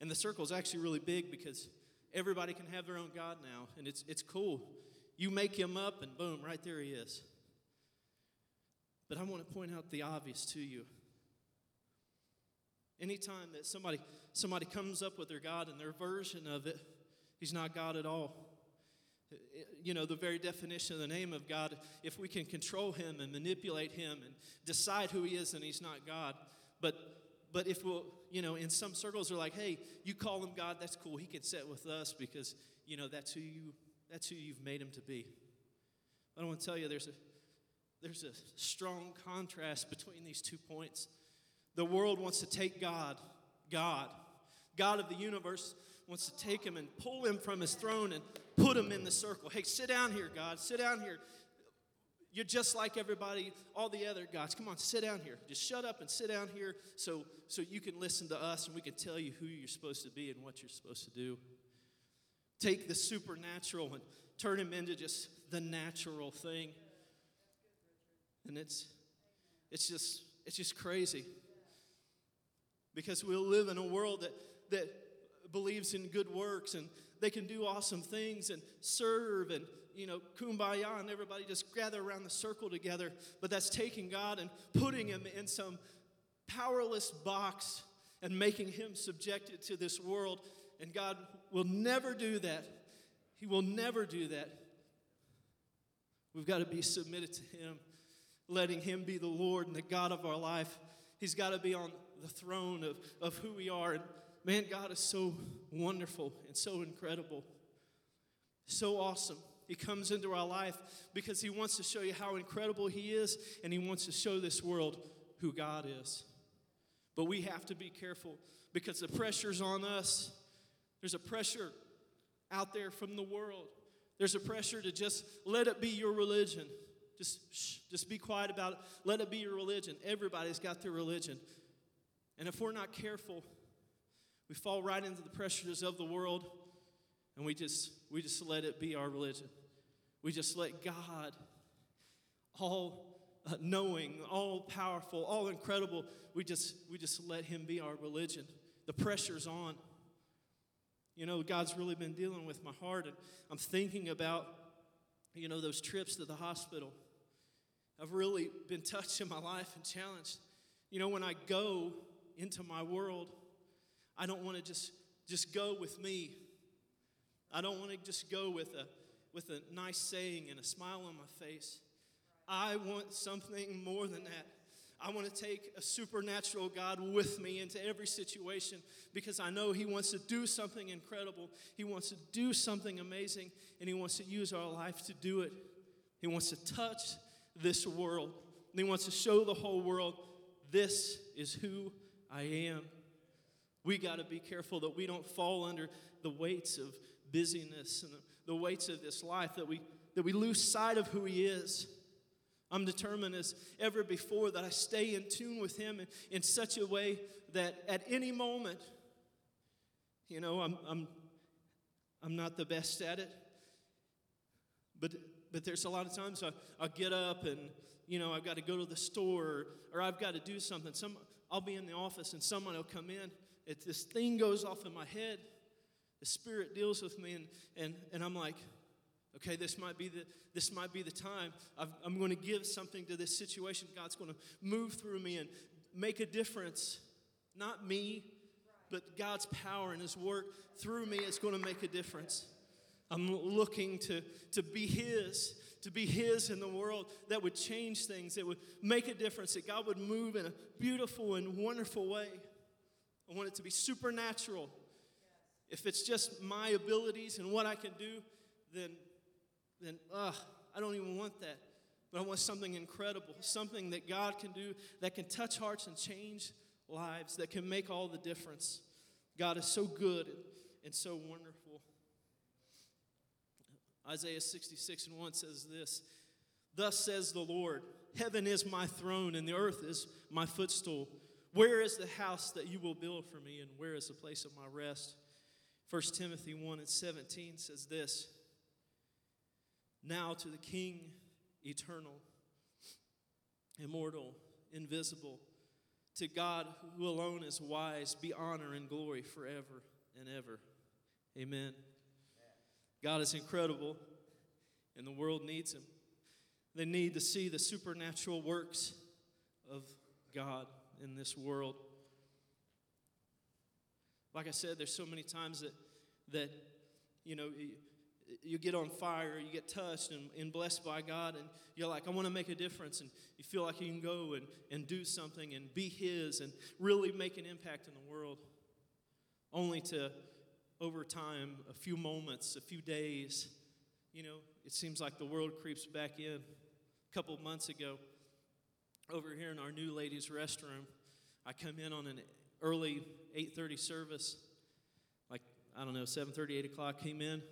And the circle is actually really big because everybody can have their own God now, and it's, it's cool. You make him up, and boom, right there he is. But I want to point out the obvious to you. Anytime that somebody somebody comes up with their God and their version of it, he's not God at all. You know, the very definition of the name of God, if we can control him and manipulate him and decide who he is, then he's not God. But but if we'll, you know, in some circles they're like, hey, you call him God, that's cool. He can sit with us because, you know, that's who you that's who you've made him to be. But I don't want to tell you there's a there's a strong contrast between these two points. The world wants to take God, God, God of the universe, wants to take him and pull him from his throne and put him in the circle. Hey, sit down here, God. Sit down here. You're just like everybody, all the other gods. Come on, sit down here. Just shut up and sit down here so, so you can listen to us and we can tell you who you're supposed to be and what you're supposed to do. Take the supernatural and turn him into just the natural thing. And it's it's just it's just crazy. Because we'll live in a world that that believes in good works and they can do awesome things and serve and you know kumbaya and everybody just gather around the circle together but that's taking god and putting him in some powerless box and making him subjected to this world and God will never do that. He will never do that. We've got to be submitted to Him, letting Him be the Lord and the God of our life. He's got to be on the throne of, of who we are. And man, God is so wonderful and so incredible, so awesome. He comes into our life because He wants to show you how incredible He is, and He wants to show this world who God is. But we have to be careful because the pressure's on us there's a pressure out there from the world. There's a pressure to just let it be your religion. Just shh, just be quiet about it. Let it be your religion. Everybody's got their religion. And if we're not careful, we fall right into the pressures of the world and we just we just let it be our religion. We just let God all uh, knowing, all powerful, all incredible, we just we just let him be our religion. The pressure's on. You know, God's really been dealing with my heart, and I'm thinking about, you know, those trips to the hospital. I've really been <laughs> touched in my life and challenged. You know, when I go into my world, I don't want to just just go with me. I don't want to just go with a with a nice saying and a smile on my face. I want something more than that. I want to take a supernatural God with me into every situation because I know He wants to do something incredible. He wants to do something amazing, and He wants to use our life to do it. He wants to touch this world. And he wants to show the whole world this is who I am. We got to be careful that we don't fall under the weights of busyness and the, the weights of this life, that we, that we lose sight of who He is. I'm determined as ever before that I stay in tune with Him in, in such a way that at any moment, you know, I'm, I'm, I'm not the best at it, but, but there's a lot of times I, I'll get up and, you know, I've got to go to the store or, or I've got to do something. Some, I'll be in the office and someone will come in. It, this thing goes off in my head. The Spirit deals with me, and, and, and I'm like, okay, this might be the, this might be the time. i am going to give something to this situation. God's going to move through me and make a difference. Not me, but God's power and His work through me is going to make a difference. I'm looking to, to be His, to be His in the world that would change things, that would make a difference, that God would move in a beautiful and wonderful way. I want it to be supernatural. If it's just my abilities and what I can do, then, then ugh, I don't even want that. But I want something incredible, something that God can do that can touch hearts and change lives, that can make all the difference. God is so good and, and so wonderful. Isaiah 66 and 1 says this Thus says the Lord, Heaven is my throne, and the earth is my footstool. Where is the house that you will build for me, and where is the place of my rest? 1 Timothy 1 and 17 says this Now to the King, eternal, immortal, invisible, to God who alone is wise, be honor and glory forever and ever. Amen. God is incredible, and the world needs Him. They need to see the supernatural works of God in this world. Like I said, there's so many times that, that you know, you, get on fire, you get touched and, and blessed by God, and you're like, I want to make a difference. And you feel like you can go and, and do something and be His and really make an impact in the world, only to over time, a few moments, a few days, you know, it seems like the world creeps back in. A couple months ago, over here in our new ladies' restroom, I come in on an early 8:30 service, like I don't know, 7:30, 8 o'clock. Came in.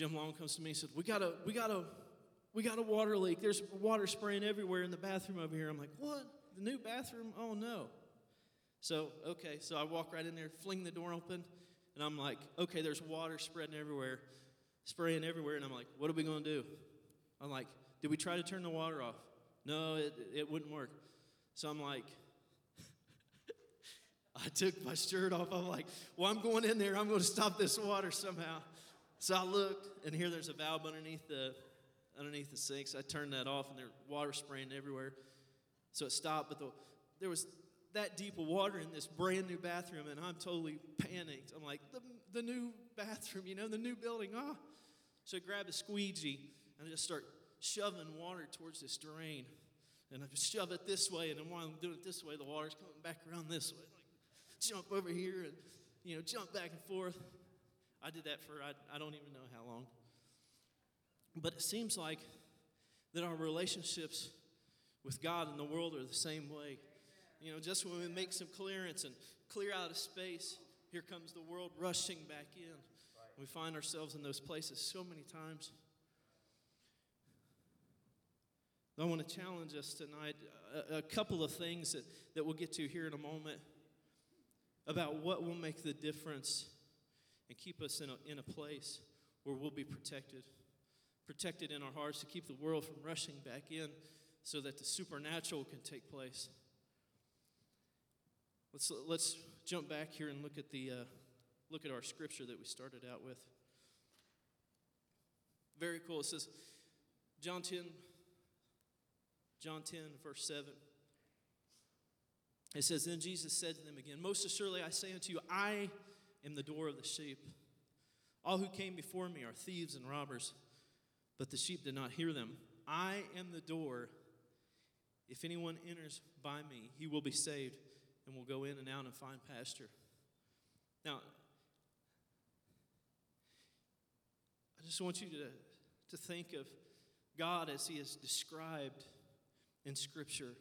Jim Long comes to me and said, "We got a, we got a, we got a water leak. There's water spraying everywhere in the bathroom over here." I'm like, "What? The new bathroom? Oh no!" So, okay, so I walk right in there, fling the door open, and I'm like, okay, there's water spreading everywhere, spraying everywhere. And I'm like, what are we to do? I'm like, did we try to turn the water off? No, it, it wouldn't work. So I'm like, <laughs> I took my shirt off. I'm like, well, I'm going in there. I'm going to stop this water somehow. So I looked, and here there's a valve underneath the underneath the sinks. I turned that off, and there's water spraying everywhere. So it stopped, but the, there was that deep of water in this brand new bathroom, and I'm totally panicked. I'm like, the, the new bathroom, you know, the new building. Ah. So I grab a squeegee and I just start shoving water towards this drain. And I just shove it this way, and then while I'm doing it this way, the water's coming back around this way. Like, jump over here and, you know, jump back and forth. I did that for, I, I don't even know how long. But it seems like that our relationships with God and the world are the same way. You know, just when we make some clearance and clear out a space, here comes the world rushing back in. We find ourselves in those places so many times. I want to challenge us tonight a, a, couple of things that, that we'll get to here in a moment about what will make the difference and keep us in a, in a place where we'll be protected. Protected in our hearts to keep the world from rushing back in so that the supernatural can take place. Let's, let's jump back here and look at, the, uh, look at our scripture that we started out with. Very cool. It says, John 10, John 10, verse 7. It says, Then Jesus said to them again, Most assuredly I say unto you, I am the door of the sheep. All who came before me are thieves and robbers, but the sheep did not hear them. I am the door. If anyone enters by me, he will be saved and will go in and out and find pasture. Now, I just want you to, to think of God as He is described in Scripture.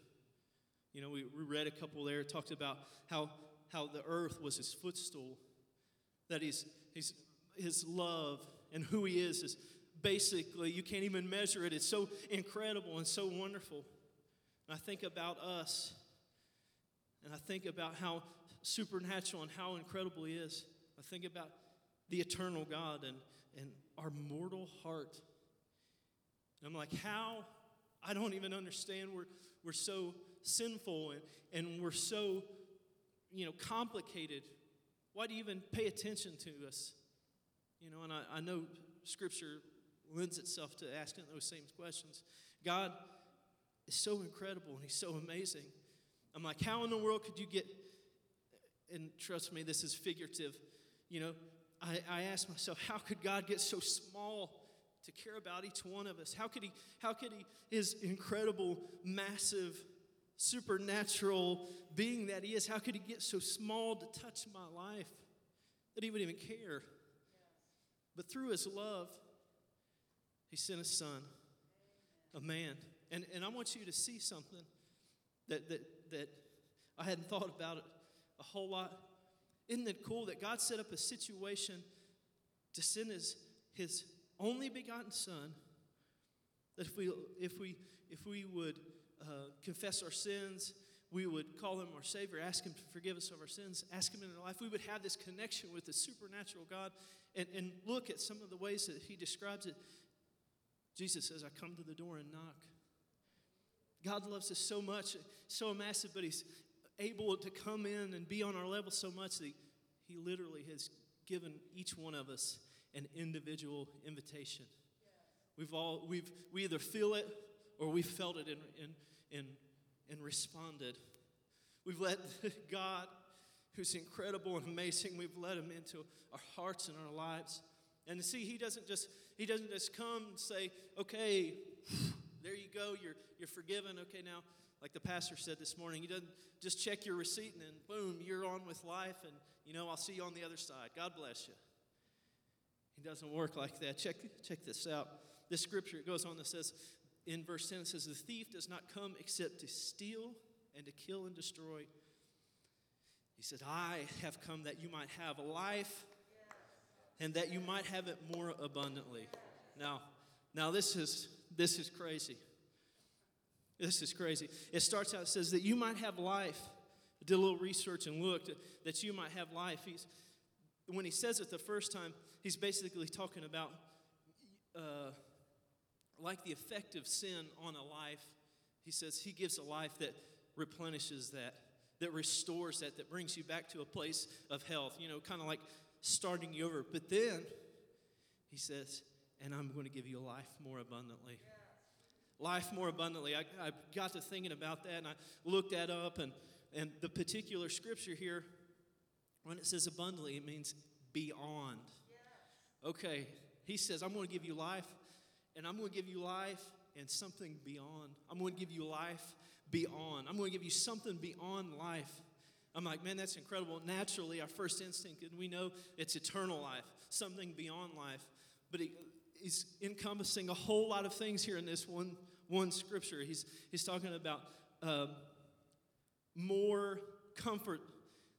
You know, we, we read a couple there, talked about how, how the earth was His footstool, that he's, he's, His love and who He is is basically, you can't even measure it. It's so incredible and so wonderful. And I think about us, and I think about how supernatural and how incredible He is. I think about the eternal God and, and our mortal heart. And I'm like, how? I don't even understand. We're, we're so sinful and, and we're so, you know, complicated. Why do you even pay attention to us? You know, and I, I know Scripture lends itself to asking those same questions. God is so incredible and He's so amazing. I'm like, how in the world could you get, and trust me, this is figurative, you know, I, I ask myself, how could God get so small to care about each one of us? How could He, how could He, His incredible, massive, supernatural being that He is, how could He get so small to touch my life that He would even care? But through His love, He sent His Son, a man. And, and I want you to see something that, that, that I hadn't thought about it a whole lot isn't it cool that God set up a situation to send his, his only begotten Son? That if we, if we, if we would uh, confess our sins, we would call him our Savior, ask him to forgive us of our sins, ask him in our life, we would have this connection with the supernatural God and, and look at some of the ways that he describes it. Jesus says, I come to the door and knock. God loves us so much, so massive, but he's able to come in and be on our level so much that He literally has given each one of us an individual invitation. We've all, we've, we either feel it or we felt it and, and, and, and responded. We've let <laughs> God, who's incredible and amazing, we've let Him into our hearts and our lives. And see, He doesn't just, He doesn't just come and say, okay, <sighs> there you go, you're, you're forgiven. Okay, now like the pastor said this morning, he doesn't just check your receipt and then boom, you're on with life, and you know, I'll see you on the other side. God bless you. He doesn't work like that. Check, check this out. This scripture it goes on that says, in verse 10, it says, The thief does not come except to steal and to kill and destroy. He said, I have come that you might have life and that you might have it more abundantly. Now, now this is this is crazy. This is crazy. It starts out, it says that you might have life. I did a little research and looked that you might have life. He's, when he says it the first time, he's basically talking about uh, like the effect of sin on a life. He says he gives a life that replenishes that, that restores that, that brings you back to a place of health, you know, kind of like starting you over. But then he says, and I'm going to give you life more abundantly life more abundantly. I, I got to thinking about that and I looked that up, and, and the particular scripture here, when it says abundantly, it means beyond. Okay, he says, I'm going to give you life, and I'm going to give you life and something beyond. I'm going to give you life beyond. I'm going to give you something beyond life. I'm like, man, that's incredible. Naturally, our first instinct, and we know it's eternal life, something beyond life. But he, he's encompassing a whole lot of things here in this one one scripture. He's, he's talking about uh, more comfort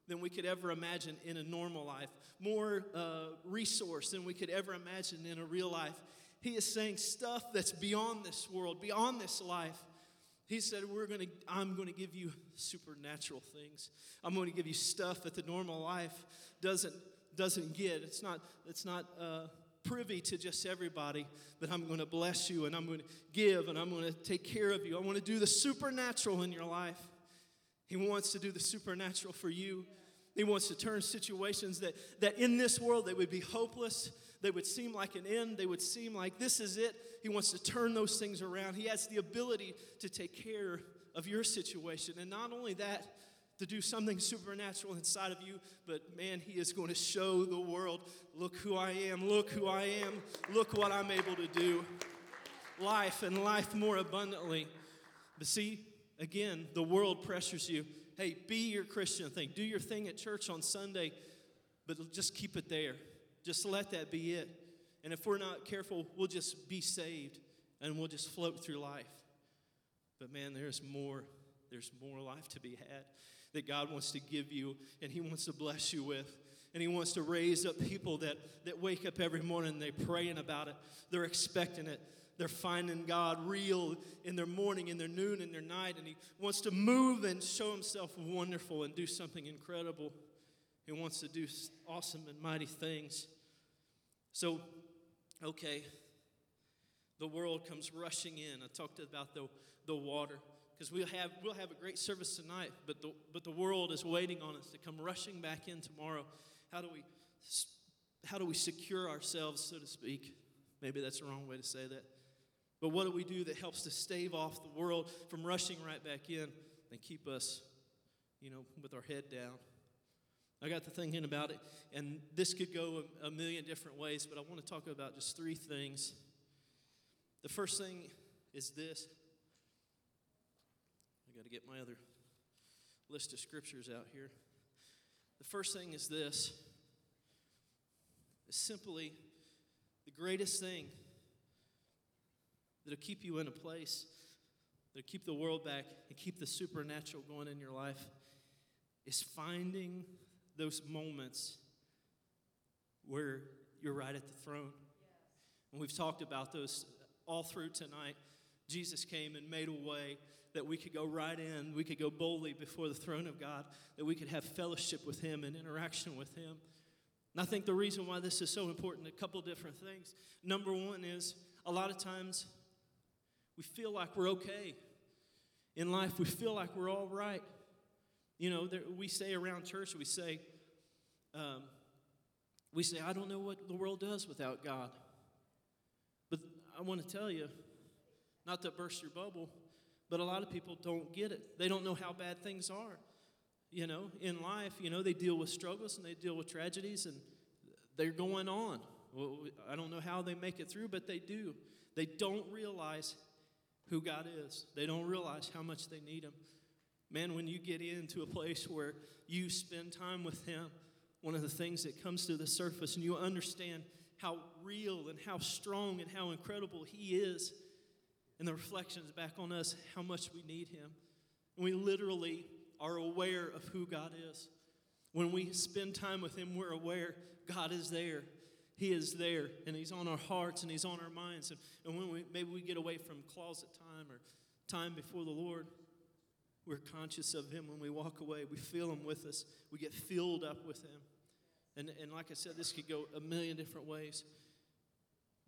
than we could ever imagine in a normal life, more uh, resource than we could ever imagine in a real life. He is saying stuff that's beyond this world, beyond this life. He said, "We're to. I'm going to give you supernatural things. I'm going to give you stuff that the normal life doesn't doesn't get. It's not. It's not uh, privy to just everybody, but I'm going to bless you and I'm going to give and I'm going to take care of you. I want to do the supernatural in your life. He wants to do the supernatural for you. He wants to turn situations that, that in this world they would be hopeless, they would seem like an end, they would seem like this is it. He wants to turn those things around. He has the ability to take care of your situation. And not only that, to do something supernatural inside of you, but man, He is going to show the world look who I am, look who I am, look what I'm able to do. Life and life more abundantly. But see, again, the world pressures you. Hey, be your Christian thing. Do your thing at church on Sunday, but just keep it there. Just let that be it. And if we're not careful, we'll just be saved and we'll just float through life. But man, there's more. There's more life to be had that God wants to give you and He wants to bless you with. And He wants to raise up people that, that wake up every morning, they're praying about it, they're expecting it. They're finding God real in their morning, in their noon, in their night, and He wants to move and show Himself wonderful and do something incredible. He wants to do awesome and mighty things. So, okay, the world comes rushing in. I talked about the, the water because we'll have, we'll have a great service tonight, but the, but the world is waiting on us to come rushing back in tomorrow. How do we, how do we secure ourselves, so to speak? Maybe that's the wrong way to say that. But what do we do that helps to stave off the world from rushing right back in and keep us, you know, with our head down? I got to thinking about it, and this could go a, a million different ways, but I want to talk about just three things. The first thing is this I got to get my other list of scriptures out here. The first thing is this is simply the greatest thing that'll keep you in a place, that'll keep the world back and keep the supernatural going in your life is finding those moments where you're right at the throne. And we've talked about those all through tonight. Jesus came and made a way that we could go right in, we could go boldly before the throne of God, that we could have fellowship with Him and interaction with Him. And I think the reason why this is so important, a couple different things. Number one is a lot of times we feel like we're okay. In life, we feel like we're all right. You know, there, we say around church, we say, um, we say, I don't know what the world does without God. But I want to tell you, not to burst your bubble, but a lot of people don't get it. They don't know how bad things are. You know, in life, you know, they deal with struggles and they deal with tragedies and they're going on. I don't know how they make it through, but they do. They don't realize who God is, they don't realize how much they need Him. Man, when you get into a place where you spend time with Him, one of the things that comes to the surface and you understand how real and how strong and how incredible He is and the reflections back on us how much we need Him. And we literally are aware of who God is. When we spend time with Him, we're aware God is there. He is there, and He's on our hearts and He's on our minds. And, and when we maybe we get away from closet time or time before the Lord, we're conscious of Him when we walk away. We feel Him with us, we get filled up with Him. And, and like I said, this could go a million different ways,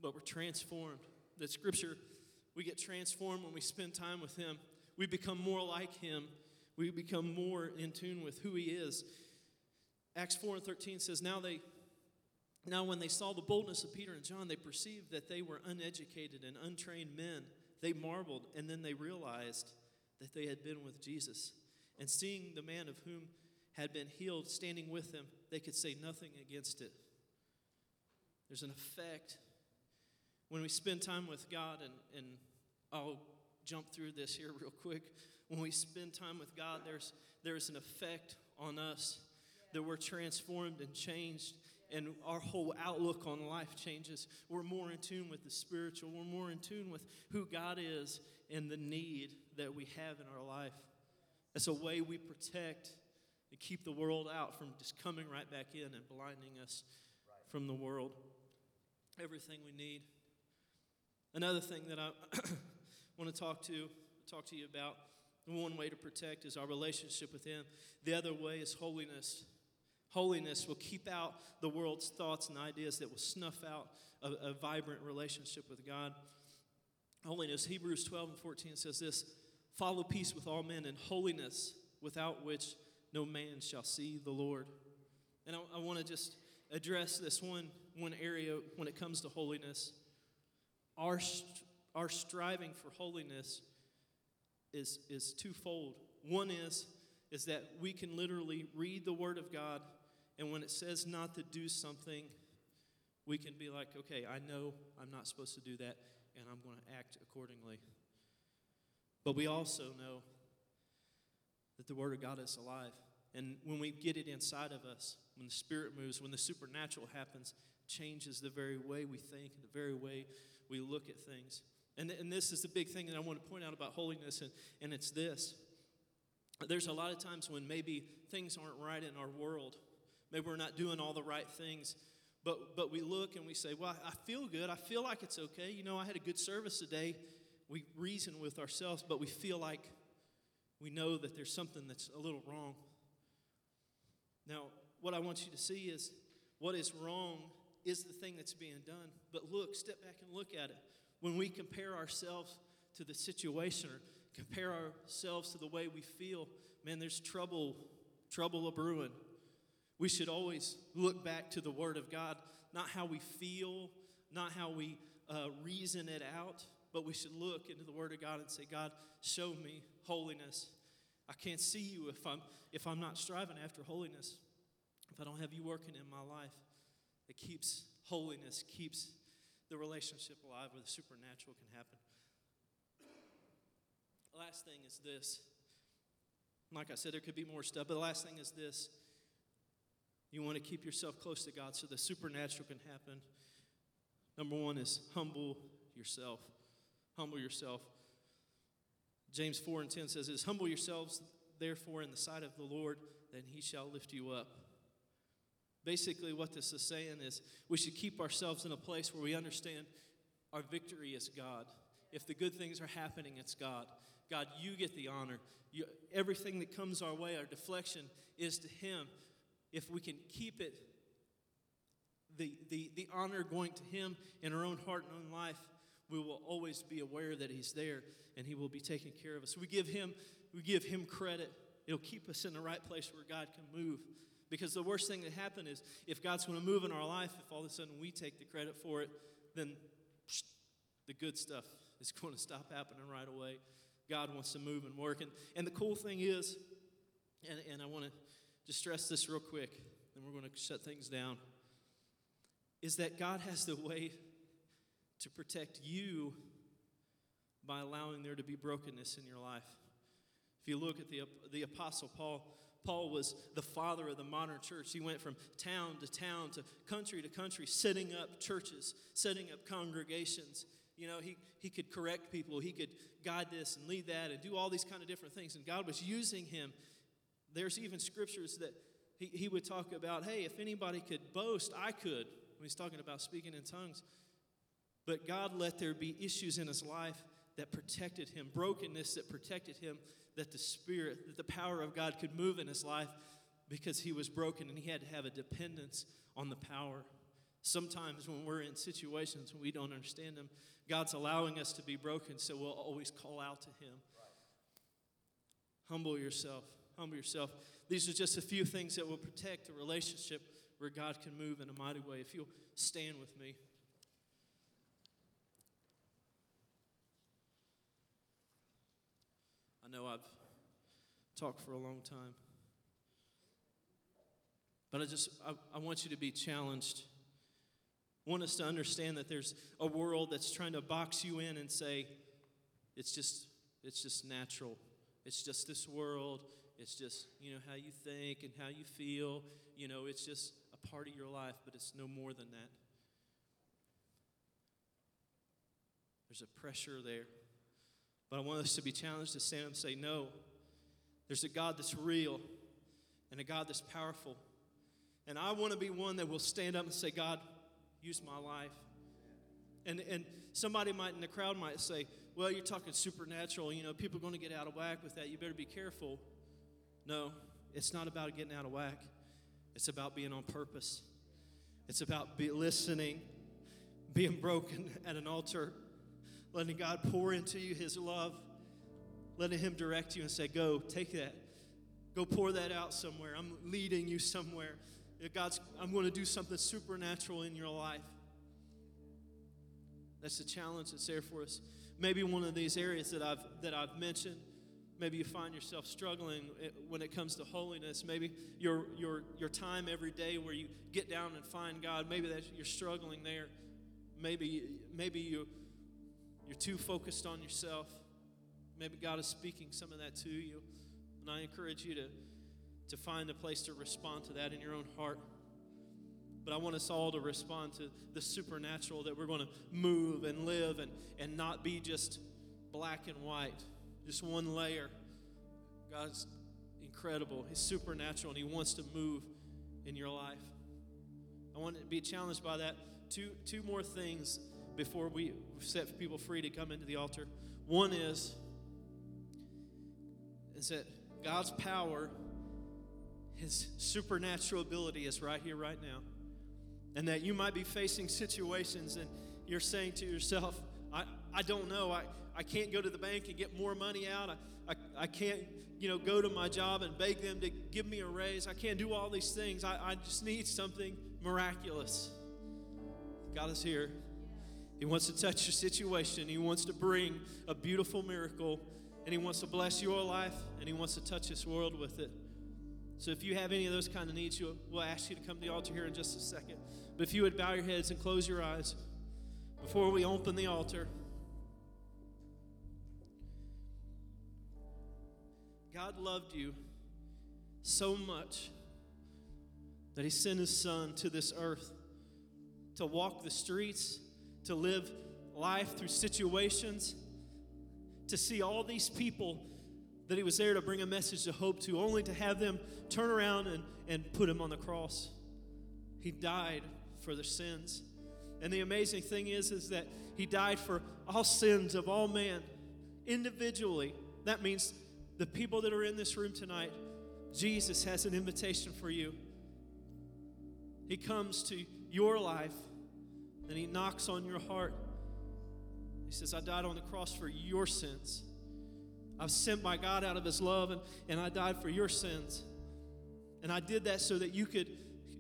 but we're transformed. The scripture we get transformed when we spend time with Him. We become more like Him. We become more in tune with who He is. Acts 4 and 13 says, Now they now when they saw the boldness of Peter and John, they perceived that they were uneducated and untrained men. They marveled, and then they realized that they had been with Jesus. And seeing the man of whom had been healed standing with them, they could say nothing against it. There's an effect when we spend time with God, and, and I'll jump through this here real quick. When we spend time with God, there's, there's an effect on us that we're transformed and changed, and our whole outlook on life changes. We're more in tune with the spiritual, we're more in tune with who God is and the need that we have in our life. It's a way we protect and keep the world out from just coming right back in and blinding us from the world. Everything we need. Another thing that I <coughs> want to talk to talk to you about, the one way to protect is our relationship with Him. The other way is holiness. Holiness will keep out the world's thoughts and ideas that will snuff out a, a vibrant relationship with God. Holiness, Hebrews 12 and 14 says this follow peace with all men and holiness, without which no man shall see the Lord. And I, I want to just address this one, one area when it comes to holiness our, our striving for holiness is, is twofold. One is is that we can literally read the Word of God, and when it says not to do something, we can be like, okay, I know I'm not supposed to do that, and I'm going to act accordingly. But we also know that the Word of God is alive. And when we get it inside of us, when the Spirit moves, when the supernatural happens, changes the very way we think, the very way we look at things. And, and this is the big thing that I want to point out about holiness, and, and it's this. There's a lot of times when maybe things aren't right in our world. Maybe we're not doing all the right things. But, but we look and we say, Well, I feel good. I feel like it's okay. You know, I had a good service today. We reason with ourselves, but we feel like we know that there's something that's a little wrong. Now, what I want you to see is what is wrong is the thing that's being done. But look, step back and look at it. When we compare ourselves to the situation or compare ourselves to the way we feel, man, there's trouble, trouble a brewing. We should always look back to the Word of God, not how we feel, not how we uh, reason it out, but we should look into the Word of God and say, God, show me holiness. I can't see you if I'm if I'm not striving after holiness. If I don't have you working in my life, it keeps holiness, keeps the relationship alive where the supernatural can happen. Last thing is this. Like I said, there could be more stuff, but the last thing is this. You want to keep yourself close to God so the supernatural can happen. Number one is humble yourself. Humble yourself. James 4 and 10 says this Humble yourselves, therefore, in the sight of the Lord, then he shall lift you up. Basically, what this is saying is we should keep ourselves in a place where we understand our victory is God. If the good things are happening, it's God. God, you get the honor. You, everything that comes our way, our deflection, is to Him. If we can keep it, the, the, the honor going to Him in our own heart and own life, we will always be aware that He's there and He will be taking care of us. We give Him, we give Him credit. It'll keep us in the right place where God can move. Because the worst thing that happen is if God's going to move in our life, if all of a sudden we take the credit for it, then the good stuff is <laughs> going to stop happening right away. God wants to move and work. And, and the cool thing is, and, and I want to just stress this real quick, then we're going to shut things down, is that God has the way to protect you by allowing there to be brokenness in your life. If you look at the, the Apostle Paul, Paul was the father of the modern church. He went from town to town to country to country, setting up churches, setting up congregations. You know, he, he could correct people, he could guide this and lead that and do all these kind of different things. And God was using him. There's even scriptures that he, he would talk about hey, if anybody could boast, I could. When he's talking about speaking in tongues. But God let there be issues in his life that protected him, brokenness that protected him, that the Spirit, that the power of God could move in his life because he was broken and he had to have a dependence on the power. Sometimes when we're in situations we don't understand them, God's allowing us to be broken, so we'll always call out to him. Humble yourself. Humble yourself. These are just a few things that will protect a relationship where God can move in a mighty way. If you'll stand with me. Know I've talked for a long time. But I just, I, I, want you to be challenged. I want us to understand that there's a world that's trying to box you in and say, it's just, it's just natural. It's just this world. It's just, you know, how you think and how you feel. You know, it's just a part of your life, but it's no more than that. There's a pressure there. But I want us to be challenged to stand up and say, no, there's a God that's real and a God that's powerful. And I want to be one that will stand up and say, God, use my life. And, and somebody might in the crowd might say, well, you're talking supernatural. You know, people are going to get out of whack with that. You better be careful. No, it's not about getting out of whack. It's about being on purpose. It's about be listening, being broken at an altar, letting God pour into you His love, letting Him direct you and say, Go, take that. Go pour that out somewhere. I'm leading you somewhere. God's, I'm going to do something supernatural in your life. That's the challenge that's there for us. Maybe one of these areas that I've, that I've mentioned, maybe you find yourself struggling eh, when it comes to holiness. Maybe your, your, your time every day where you get down and find God, maybe that you're struggling there. Maybe, maybe you, you're too focused on yourself. Maybe God is speaking some of that to you. And I encourage you to, to find a place to respond to that in your own heart. But I want us all to respond to the supernatural that we're going to move and live and, and not be just black and white, just one layer. God's incredible. He's supernatural and He wants to move in your life. I want to be challenged by that. Two, two more things before we set people free to come into the altar. One is, is that God's power, His supernatural ability is right here, right now. And that you might be facing situations and you're saying to yourself, I, I don't know. I, I can't go to the bank and get more money out. I, I, I can't, you know, go to my job and beg them to give me a raise. I can't do all these things. I, I just need something miraculous. God is here. He wants to touch your situation. He wants to bring a beautiful miracle, and He wants to bless your life, and He wants to touch this world with it. So if you have any of those kind of needs, we'll ask you to come to the altar here in just a second. But if you would bow your heads and close your eyes before we open the altar. God loved you so much that He sent His Son to this earth to walk the streets, to live life through situations, to see all these people that He was there to bring a message of hope to, only to have them turn around and, and put Him on the cross. He died for their sins. And the amazing thing is, is that He died for all sins of all men individually. That means the people that are in this room tonight, Jesus has an invitation for you. He comes to your life and He knocks on your heart. He says, I died on the cross for your sins. I was sent by God out of His love, and, and I died for your sins. And I did that so that you could,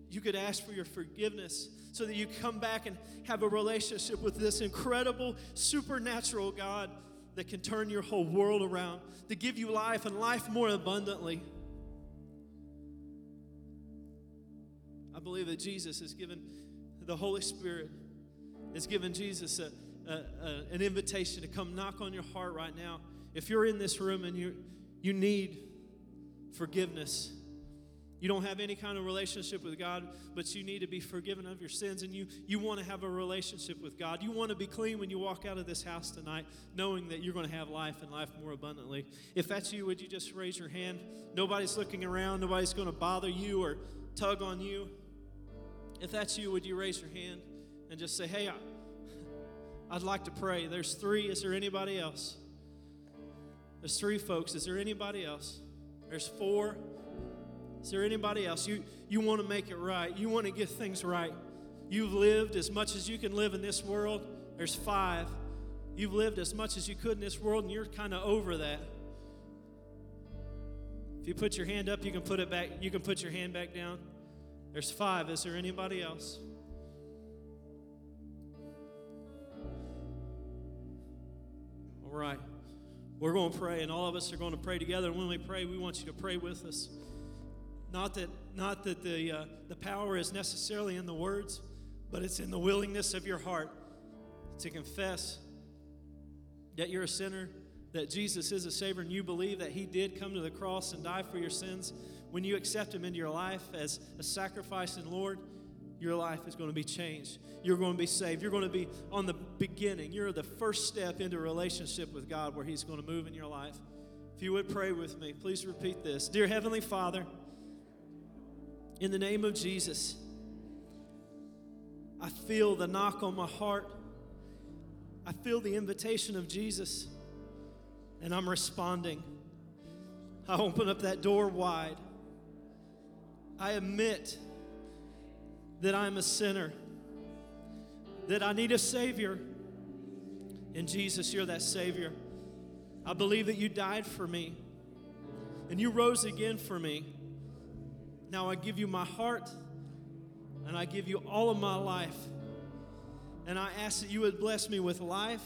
you could ask for your forgiveness, so that you come back and have a relationship with this incredible, supernatural God that can turn your whole world around, to give you life and life more abundantly. I believe that Jesus has given the Holy Spirit has given Jesus a, a, a, an invitation to come knock on your heart right now. If you're in this room and you you need forgiveness, you don't have any kind of relationship with God, but you need to be forgiven of your sins and you, you want to have a relationship with God. You want to be clean when you walk out of this house tonight, knowing that you're going to have life and life more abundantly. If that's you, would you just raise your hand? Nobody's looking around, nobody's going to bother you or tug on you. If that's you, would you raise your hand and just say, Hey, I, I'd like to pray. There's three. Is there anybody else? There's three folks. Is there anybody else? There's four. Is there anybody else? You, you want to make it right. You want to get things right. You've lived as much as you can live in this world. There's five. You've lived as much as you could in this world, and you're kind of over that. If you put your hand up, you can put it back. You can put your hand back down. There's five. Is there anybody else? All right. We're going to pray, and all of us are going to pray together. And when we pray, we want you to pray with us. Not that, not that the, uh, the power is necessarily in the words, but it's in the willingness of your heart to confess that you're a sinner, that Jesus is a Savior, and you believe that He did come to the cross and die for your sins. When you accept Him into your life as a sacrifice and Lord, your life is going to be changed. You're going to be saved. You're going to be on the beginning. You're the first step into a relationship with God where He's going to move in your life. If you would pray with me, please repeat this Dear Heavenly Father, in the name of Jesus, I feel the knock on my heart. I feel the invitation of Jesus, and I'm responding. I open up that door wide. I admit that I'm a sinner, that I need a Savior. And Jesus, you're that Savior. I believe that you died for me and you rose again for me. Now I give you my heart and I give you all of my life. And I ask that you would bless me with life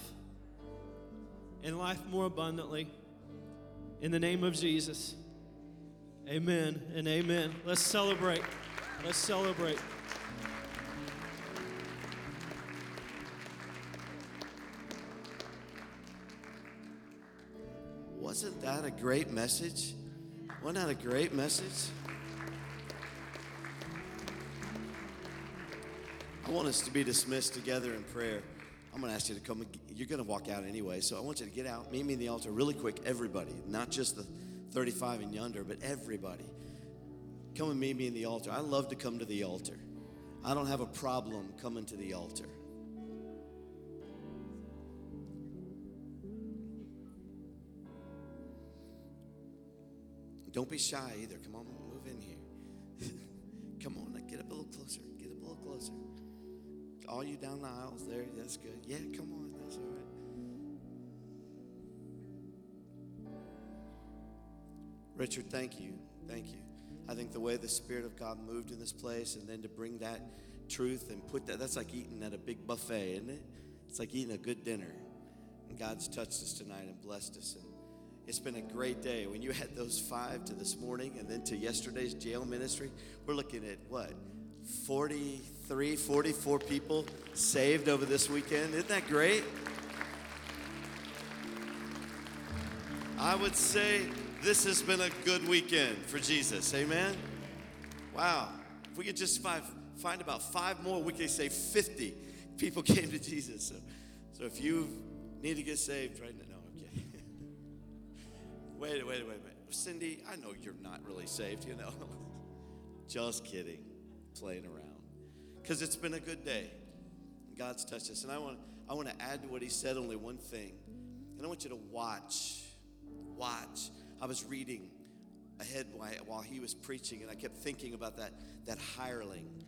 and life more abundantly. In the name of Jesus. Amen and amen. Let's celebrate. Let's celebrate. Wasn't that a great message? Wasn't that a great message? I want us to be dismissed together in prayer. I'm going to ask you to come. You're going to walk out anyway, so I want you to get out, meet me in the altar really quick, everybody, not just the 35 and yonder, but everybody. Come and meet me in the altar. I love to come to the altar. I don't have a problem coming to the altar. Don't be shy either. Come on, move in here. <laughs> Come on, get up a little closer. Get up a little closer. All you down the aisles there, that's good. Yeah, come on, that's all right. Richard, thank you. Thank you. I think the way the Spirit of God moved in this place and then to bring that truth and put that, that's like eating at a big buffet, isn't it? It's like eating a good dinner. And God's touched us tonight and blessed us. And it's been a great day. When you had those five to this morning and then to yesterday's jail ministry, we're looking at what? 43, 44 people saved over this weekend. Isn't that great? I would say this has been a good weekend for Jesus. Amen. Wow. If we could just find, find about five more, we could say 50 people <laughs> came to Jesus. So, so if you need to get saved right now. Wait, wait, wait, wait. Cindy, I know you're not really saved, you know. <laughs> just kidding. Playing around. Because it's been a good day. God's touched us. And I want, I want to add to what he said only one thing. And I want you to watch. Watch. I was reading ahead while he was preaching, and I kept thinking about that, that hireling.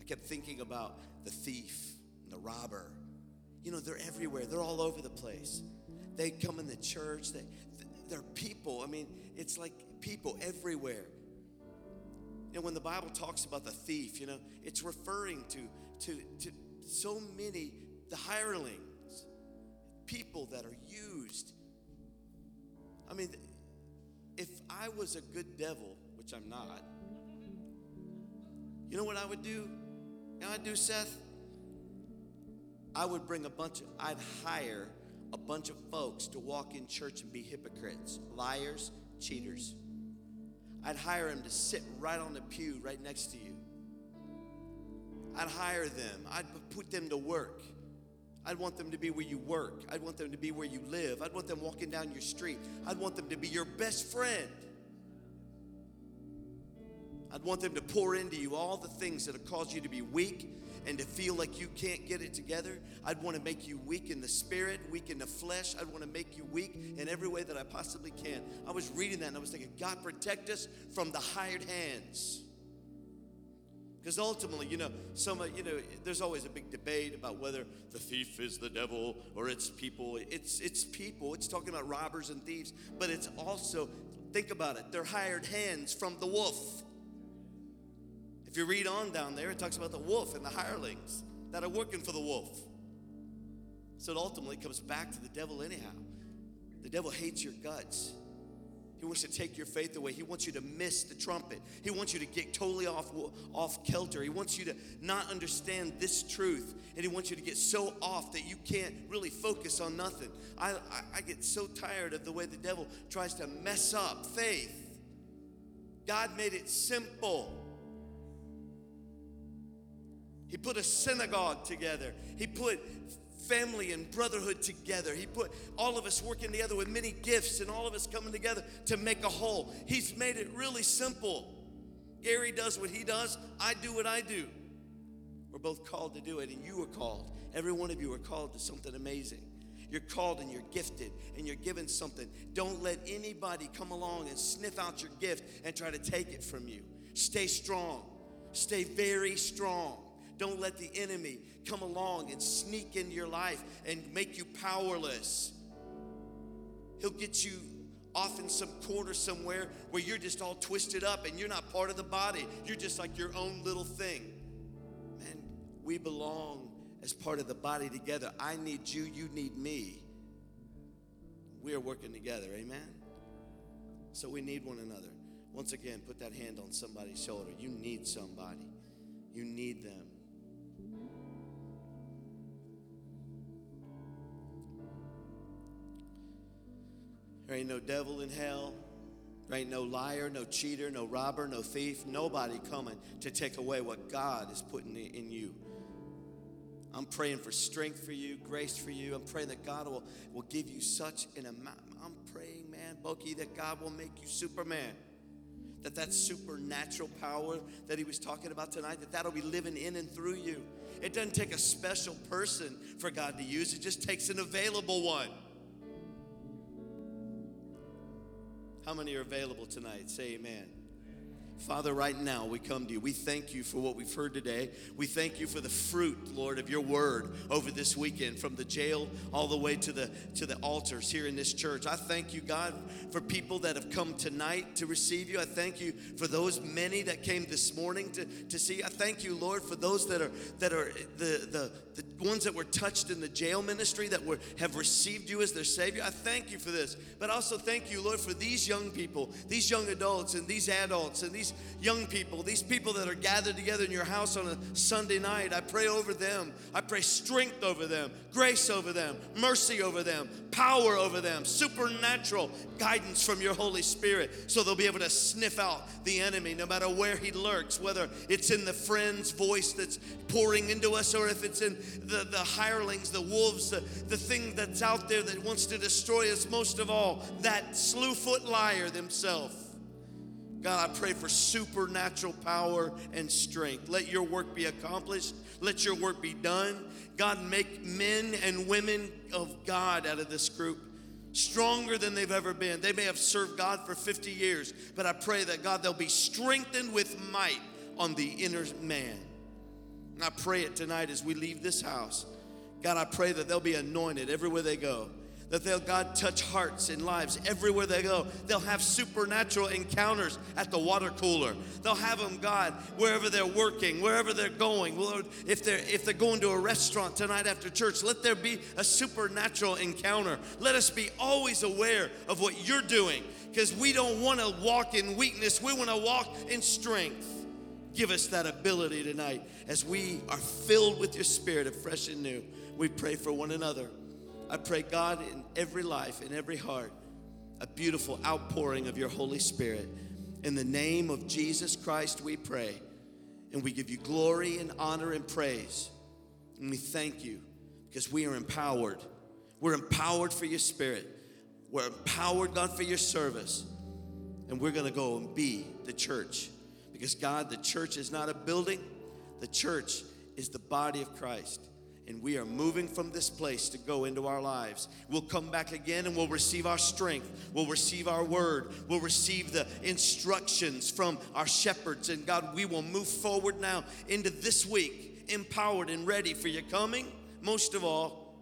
I kept thinking about the thief and the robber. You know, they're everywhere, they're all over the place. They come in the church, they, they're people. I mean, it's like people everywhere. Know, when the Bible talks about the thief, you know, it's referring to, to, to so many, the hirelings, people that are used. I mean, if I was a good devil, which I'm not, you know what I would do? You know I'd do, Seth? I would bring a bunch of, I'd hire a bunch of folks to walk in church and be hypocrites, liars, cheaters. I'd hire them to sit right on the pew right next to you. I'd hire them. I'd put them to work. I'd want them to be where you work. I'd want them to be where you live. I'd want them walking down your street. I'd want them to be your best friend. I'd want them to pour into you all the things that have caused you to be weak and to feel like you can't get it together. I'd want to make you weak in the spirit, weak in the flesh. I'd want to make you weak in every way that I possibly can. I was reading that and I was thinking, God, protect us from the hired hands. Because ultimately, you know, some, you know, there's always a big debate about whether the thief is the devil or it's people. It's it's people. It's talking about robbers and thieves, but it's also think about it. They're hired hands from the wolf. If you read on down there, it talks about the wolf and the hirelings that are working for the wolf. So it ultimately comes back to the devil anyhow. The devil hates your guts. He wants to take your faith away. He wants you to miss the trumpet. He wants you to get totally off, off kilter. He wants you to not understand this truth. And he wants you to get so off that you can't really focus on nothing. I, I, I get so tired of the way the devil tries to mess up faith. God made it simple. He put a synagogue together. He put family and brotherhood together. He put all of us working together with many gifts and all of us coming together to make a whole. He's made it really simple. Gary does what he does, I do what I do. We're both called to do it, and you are called. Every one of you are called to something amazing. You're called and you're gifted and you're given something. Don't let anybody come along and sniff out your gift and try to take it from you. Stay strong. Stay very strong. Don't let the enemy come along and sneak into your life and make you powerless. He'll get you off in some corner somewhere where you're just all twisted up and you're not part of the body. You're just like your own little thing. Man, we belong as part of the body together. I need you, you need me. We are working together, amen? So we need one another. Once again, put that hand on somebody's shoulder. You need somebody, you need them. There ain't no devil in hell. There ain't no liar, no cheater, no robber, no thief, nobody coming to take away what God is putting in you. I'm praying for strength for you, grace for you. I'm praying that God will, will give you such an amount. I'm praying, man, Boki, that God will make you Superman. That that supernatural power that he was talking about tonight, that that'll be living in and through you. It doesn't take a special person for God to use, it just takes an available one. How many are available tonight? Say amen. Father, right now we come to you. We thank you for what we've heard today. We thank you for the fruit, Lord, of your word over this weekend, from the jail all the way to the to the altars here in this church. I thank you, God, for people that have come tonight to receive you. I thank you for those many that came this morning to, to see. I thank you, Lord, for those that are that are the the the ones that were touched in the jail ministry that were have received you as their savior. I thank you for this. But also thank you, Lord, for these young people, these young adults and these adults and these young people, these people that are gathered together in your house on a Sunday night. I pray over them. I pray strength over them, grace over them, mercy over them, power over them, supernatural guidance from your Holy Spirit so they'll be able to sniff out the enemy no matter where he lurks, whether it's in the friend's voice that's pouring into us or if it's in the, the hirelings, the wolves, the, the thing that's out there that wants to destroy us most of all, that slewfoot liar themselves. God, I pray for supernatural power and strength. Let your work be accomplished. Let your work be done. God, make men and women of God out of this group stronger than they've ever been. They may have served God for 50 years, but I pray that God, they'll be strengthened with might on the inner man. And I pray it tonight as we leave this house. God, I pray that they'll be anointed everywhere they go that they'll God touch hearts and lives everywhere they go. They'll have supernatural encounters at the water cooler. They'll have them, God, wherever they're working, wherever they're going. Lord, if they're if they're going to a restaurant tonight after church, let there be a supernatural encounter. Let us be always aware of what you're doing because we don't want to walk in weakness. We want to walk in strength. Give us that ability tonight as we are filled with your spirit of fresh and new. We pray for one another. I pray, God, in every life, in every heart, a beautiful outpouring of your Holy Spirit. In the name of Jesus Christ, we pray. And we give you glory and honor and praise. And we thank you because we are empowered. We're empowered for your spirit. We're empowered, God, for your service. And we're going to go and be the church. Because, God, the church is not a building, the church is the body of Christ and we are moving from this place to go into our lives. We'll come back again and we'll receive our strength. We'll receive our word. We'll receive the instructions from our shepherds. And God, we will move forward now into this week, empowered and ready for your coming, most of all,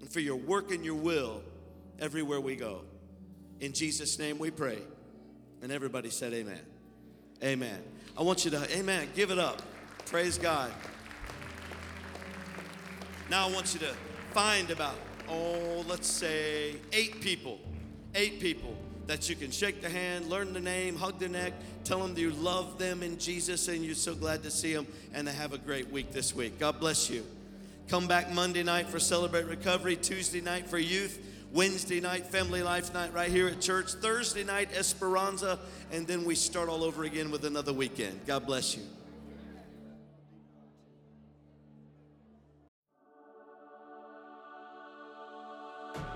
and for your work and your will everywhere we go. In Jesus' name we pray. And everybody said, Amen. Amen. I want you to, Amen. Give it up. Praise God. Now I want you to find about, oh, let's say eight people, eight people that you can shake the hand, learn the name, hug the neck, tell them you love them in Jesus and you're so glad to see them and to have a great week this week. God bless you. Come back Monday night for Celebrate Recovery, Tuesday night for youth, Wednesday night Family Life Night right here at church, Thursday night Esperanza, and then we start all over again with another weekend. God bless you.